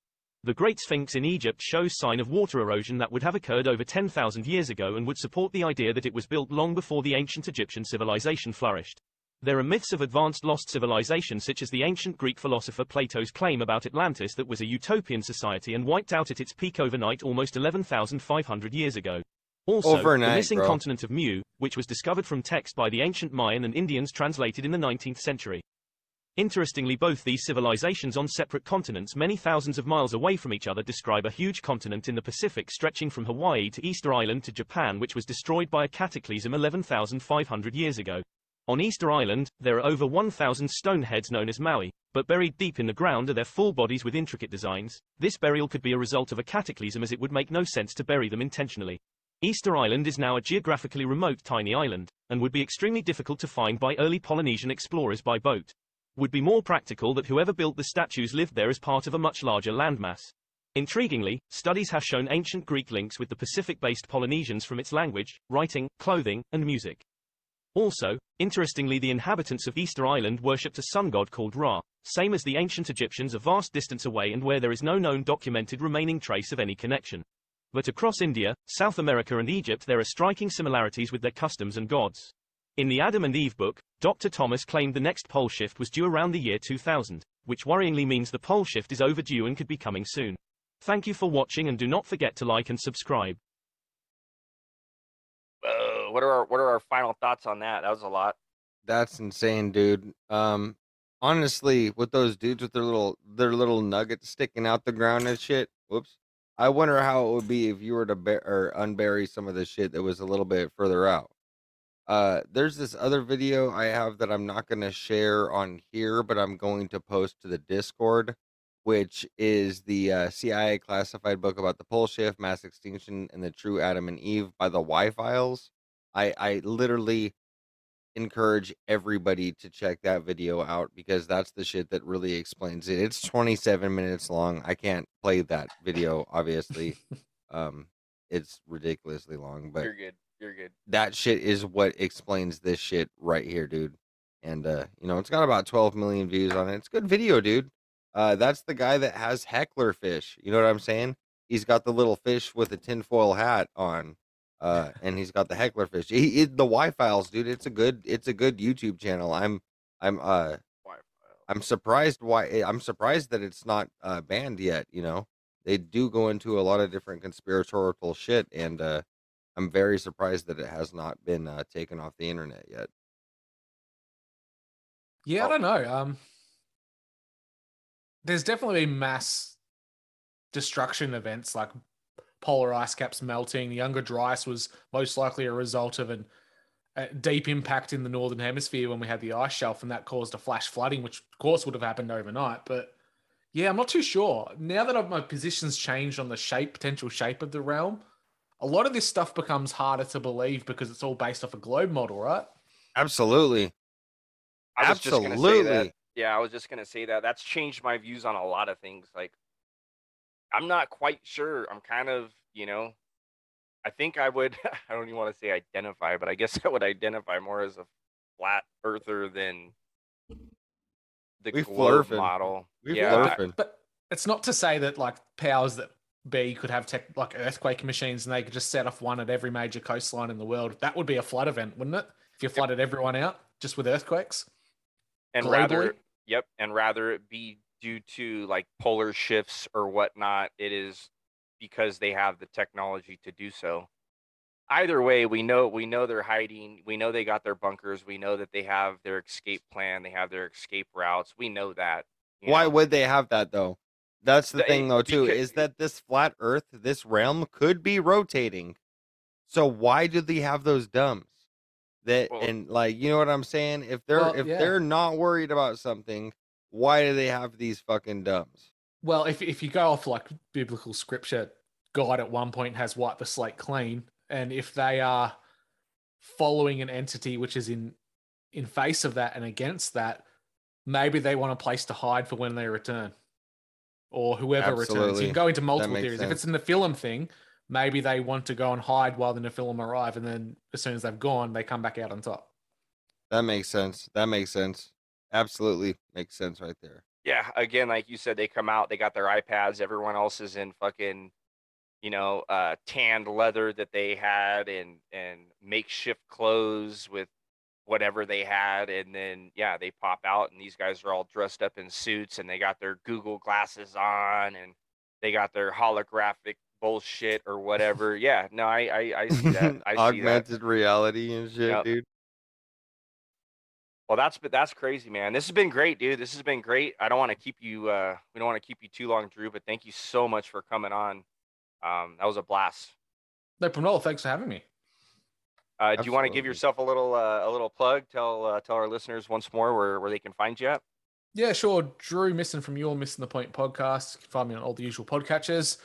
The Great Sphinx in Egypt shows sign of water erosion that would have occurred over 10,000 years ago and would support the idea that it was built long before the ancient Egyptian civilization flourished. There are myths of advanced lost civilization such as the ancient Greek philosopher Plato's claim about Atlantis that was a utopian society and wiped out at its peak overnight almost 11,500 years ago. Also, Overnight, the missing bro. continent of Mu, which was discovered from text by the ancient Mayan and Indians translated in the 19th century. Interestingly both these civilizations on separate continents many thousands of miles away from each other describe a huge continent in the Pacific stretching from Hawaii to Easter Island to Japan which was destroyed by a cataclysm 11,500 years ago. On Easter Island, there are over 1,000 stone heads known as Moai, but buried deep in the ground are their full bodies with intricate designs. This burial could be a result of a cataclysm as it would make no sense to bury them intentionally. Easter Island is now a geographically remote tiny island, and would be extremely difficult to find by early Polynesian explorers by boat would be more practical that whoever built the statues lived there as part of a much larger landmass. Intriguingly, studies have shown ancient Greek links with the Pacific-based Polynesians from its language, writing, clothing, and music. Also, interestingly the inhabitants of Easter Island worshipped a sun god called Ra, same as the ancient Egyptians a vast distance away and where there is no known documented remaining trace of any connection. But across India, South America and Egypt there are striking similarities with their customs and gods. In the Adam and Eve book, Dr. Thomas claimed the next pole shift was due around the year 2000, which worryingly means the pole shift is overdue and could be coming soon. Thank you for watching and do not forget to like and subscribe. What are our what are our final thoughts on that? That was a lot. That's insane, dude. Um, honestly, with those dudes with their little their little nuggets sticking out the ground and shit. Whoops. I wonder how it would be if you were to bur- or unbury some of the shit that was a little bit further out. Uh, there's this other video I have that I'm not going to share on here, but I'm going to post to the Discord, which is the uh, CIA classified book about the pole shift, mass extinction, and the true Adam and Eve by the Why Files. I I literally encourage everybody to check that video out because that's the shit that really explains it. It's 27 minutes long. I can't play that video, obviously. um, it's ridiculously long, but You're good. You're good. that shit is what explains this shit right here, dude. And uh, you know, it's got about 12 million views on it. It's a good video, dude. Uh, that's the guy that has heckler fish. You know what I'm saying? He's got the little fish with a tinfoil hat on, uh, and he's got the heckler fish. He, he- the Why Files, dude. It's a good, it's a good YouTube channel. I'm, I'm, uh, I'm surprised why eh, I'm surprised that it's not uh, banned yet. You know, they do go into a lot of different conspiratorial shit, and uh, I'm very surprised that it has not been uh, taken off the internet yet. Yeah, I Oh. don't know. Um, there's definitely been mass destruction events like polar ice caps melting. The Younger Dryas was most likely a result of an, a deep impact in the northern hemisphere when we had the ice shelf, and that caused a flash flooding, which of course would have happened overnight. But yeah, I'm not too sure. Now that I've, my position's changed on the shape, potential shape of the realm, a lot of this stuff becomes harder to believe because it's all based off a globe model, right? Absolutely, I was just gonna say absolutely. that. Yeah, I was just gonna say that. That's changed my views on a lot of things. Like, I'm not quite sure. I'm kind of, you know, I think I would. I don't even want to say identify, but I guess I would identify more as a flat earther than the We globe flerfing. model. We yeah, I- flerfing. But it's not to say that like powers that be could have tech like earthquake machines and they could just set off one at every major coastline in the world. That would be a flood event, wouldn't it? If you flooded everyone out just with earthquakes. and globally? rather, yep, and rather it be due to like polar shifts or whatnot. It is because they have the technology to do so. Either way, we know we know they're hiding. We know they got their bunkers. We know that they have their escape plan. They have their escape routes. We know that. Why know? would they have that though? That's the The- thing though too, because- is that this flat earth, this realm could be rotating. So why do they have those DUMBs? That Well- and like you know what I'm saying? If they're Well, if yeah. they're not worried about something, why do they have these fucking DUMBs? Well, if if you go off like biblical scripture, God at one point has wiped the slate clean, and if they are following an entity which is in in face of that and against that, maybe they want a place to hide for when they return, or whoever returns. You can go into multiple theories. If it's in the film thing, maybe they want to go and hide while the Nephilim arrive, and then as soon as they've gone, they come back out on top. That makes sense. That makes sense. Absolutely makes sense right there. yeah, again, like you said, they come out, they got their iPads. Everyone else is in fucking, you know, uh, tanned leather that they had and and makeshift clothes with whatever they had, and then yeah, they pop out, and these guys are all dressed up in suits, and they got their Google glasses on, and they got their holographic bullshit or whatever. yeah, no, I I, I see that. I see that. Augmented reality and shit, Yep. dude. Well, that's but that's crazy, man. This has been great, dude. This has been great. I don't want to keep you. uh We don't want to keep you too long, Drew. But thank you so much for coming on. Um, that was a blast. No problem. Thanks for having me. Uh, do you want to give yourself a little uh, a little plug? Tell uh, tell our listeners once more where where they can find you at. Yeah, sure. Drew Missen from Your Missen the Point podcast. You can find me on all the usual podcatchers.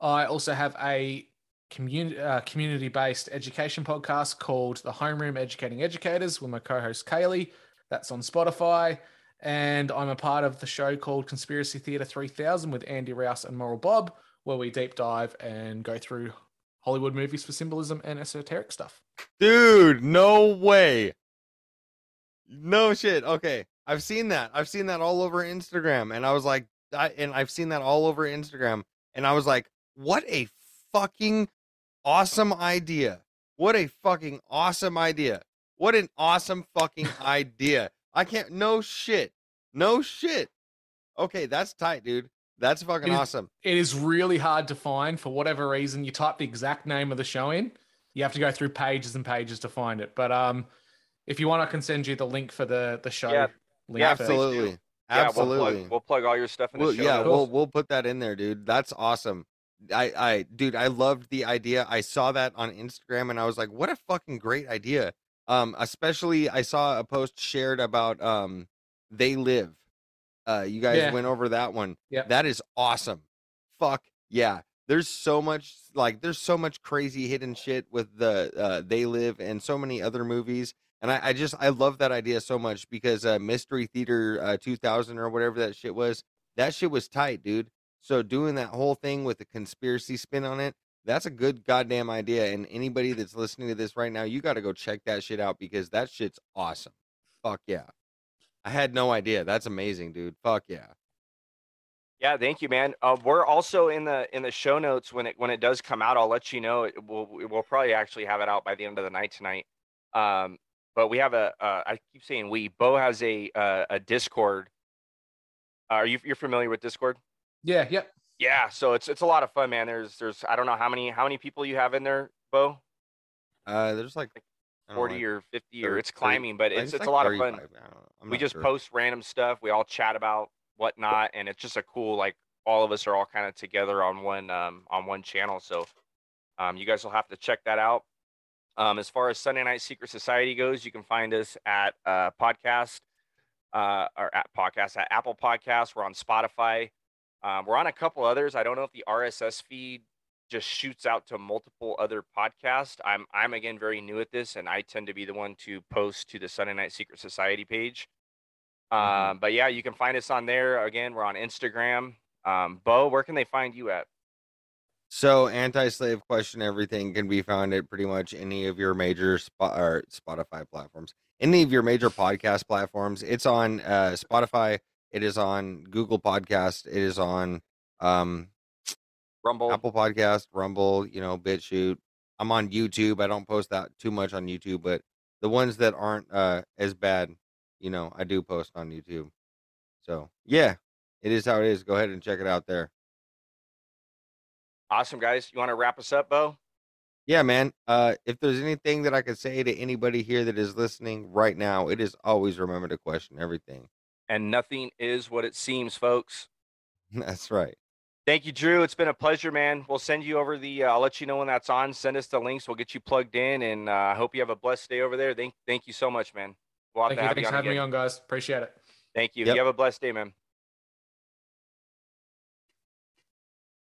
I also have a community uh, community based education podcast called The Homeroom Educating Educators with my co-host Kaylee. That's on Spotify. And I'm a part of the show called Conspiracy Theatre 3000 with Andy Rouse and Moral Bob, where we deep dive and go through Hollywood movies for symbolism and esoteric stuff. Dude, no way. No shit. Okay. I've seen that. I've seen that all over Instagram. And I was like, I, and I've seen that all over Instagram. And I was like, what a fucking awesome idea. What a fucking awesome idea. What an awesome fucking idea. I can't, no shit. No shit. Okay. That's tight, dude. That's fucking It is- awesome. It is really hard to find for whatever reason. You type the exact name of the show in, you have to go through pages and pages to find it. But um, if you want, I can send you the link for the the show. Yeah. link Yeah, for- Absolutely. Yeah, Absolutely. we'll plug, we'll plug all your stuff in the Well, show. yeah, notes. we'll we'll put that in there, dude. That's awesome. I I dude, I loved the idea. I saw that on Instagram and I was like, what a fucking great idea. Um, especially I saw a post shared about um they live. Uh you guys Yeah. went over that one. Yeah. That is awesome. Fuck yeah. There's so much like there's so much crazy hidden shit with the uh they live and so many other movies. And I, I just I love that idea so much because uh Mystery Theater uh 2000 or whatever that shit was, that shit was tight, dude. So doing that whole thing with the conspiracy spin on it, that's a good goddamn idea. And anybody that's listening to this right now, you got to go check that shit out because that shit's awesome. Fuck yeah. I had no idea. That's amazing, dude. Fuck yeah. Yeah, thank you, man. Uh, we're also in the in the show notes when it when it does come out. I'll let you know. It, we'll we'll probably actually have it out by the end of the night tonight. Um, but we have a uh, I keep saying we. Bo has a uh, a Discord. Uh, are you you're familiar with Discord? Yeah, yep. Yeah, so it's it's a lot of fun, man. There's there's I don't know how many how many people you have in there, Bo. Uh, there's like I don't know, Forty like or fifty or it's climbing, but it's it's like a lot of fun. 35. I don't know. I'm we just sure. post random stuff. We all chat about whatnot, and it's just a cool like all of us are all kind of together on one um, on one channel. So um, you guys will have to check that out. Um, as far as Sunday Night Secret Society goes, you can find us at uh, podcast uh, or at podcast at Apple Podcasts. We're on Spotify. Um, we're on a couple others. I don't know if the RSS feed just shoots out to multiple other podcasts. I'm I'm again very new at this, and I tend to be the one to post to the Sunday Night Secret Society page. Mhm. Um, but yeah, you can find us on there. Again, we're on Instagram. Um, Bo, where can they find you at? So, anti-slave question everything can be found at pretty much any of your major spot or Spotify platforms, any of your major podcast platforms. It's on uh, Spotify. It is on Google Podcast. It is on um, Rumble. Apple Podcast, Rumble. You know, BitChute. I'm on YouTube. I don't post that too much on YouTube, but the ones that aren't uh, as bad, you know, I do post on YouTube. So yeah, it is how it is. Go ahead and check it out there. Awesome, guys. You want to wrap us up, Bo? Yeah, man. Uh, if there's anything that I could say to anybody here that is listening right now, it is always remember to question everything. And nothing is what it seems, folks. That's right. Thank you, Drew. It's been a pleasure, man. We'll send you over the. Uh, I'll let you know when that's on. Send us the links. We'll get you plugged in, and uh, I hope you have a blessed day over there. Thank, thank you so much, man. We'll have Thank to you. have Thanks you for on having me on, guys. Appreciate it. Thank you. Yep. You have a blessed day, man.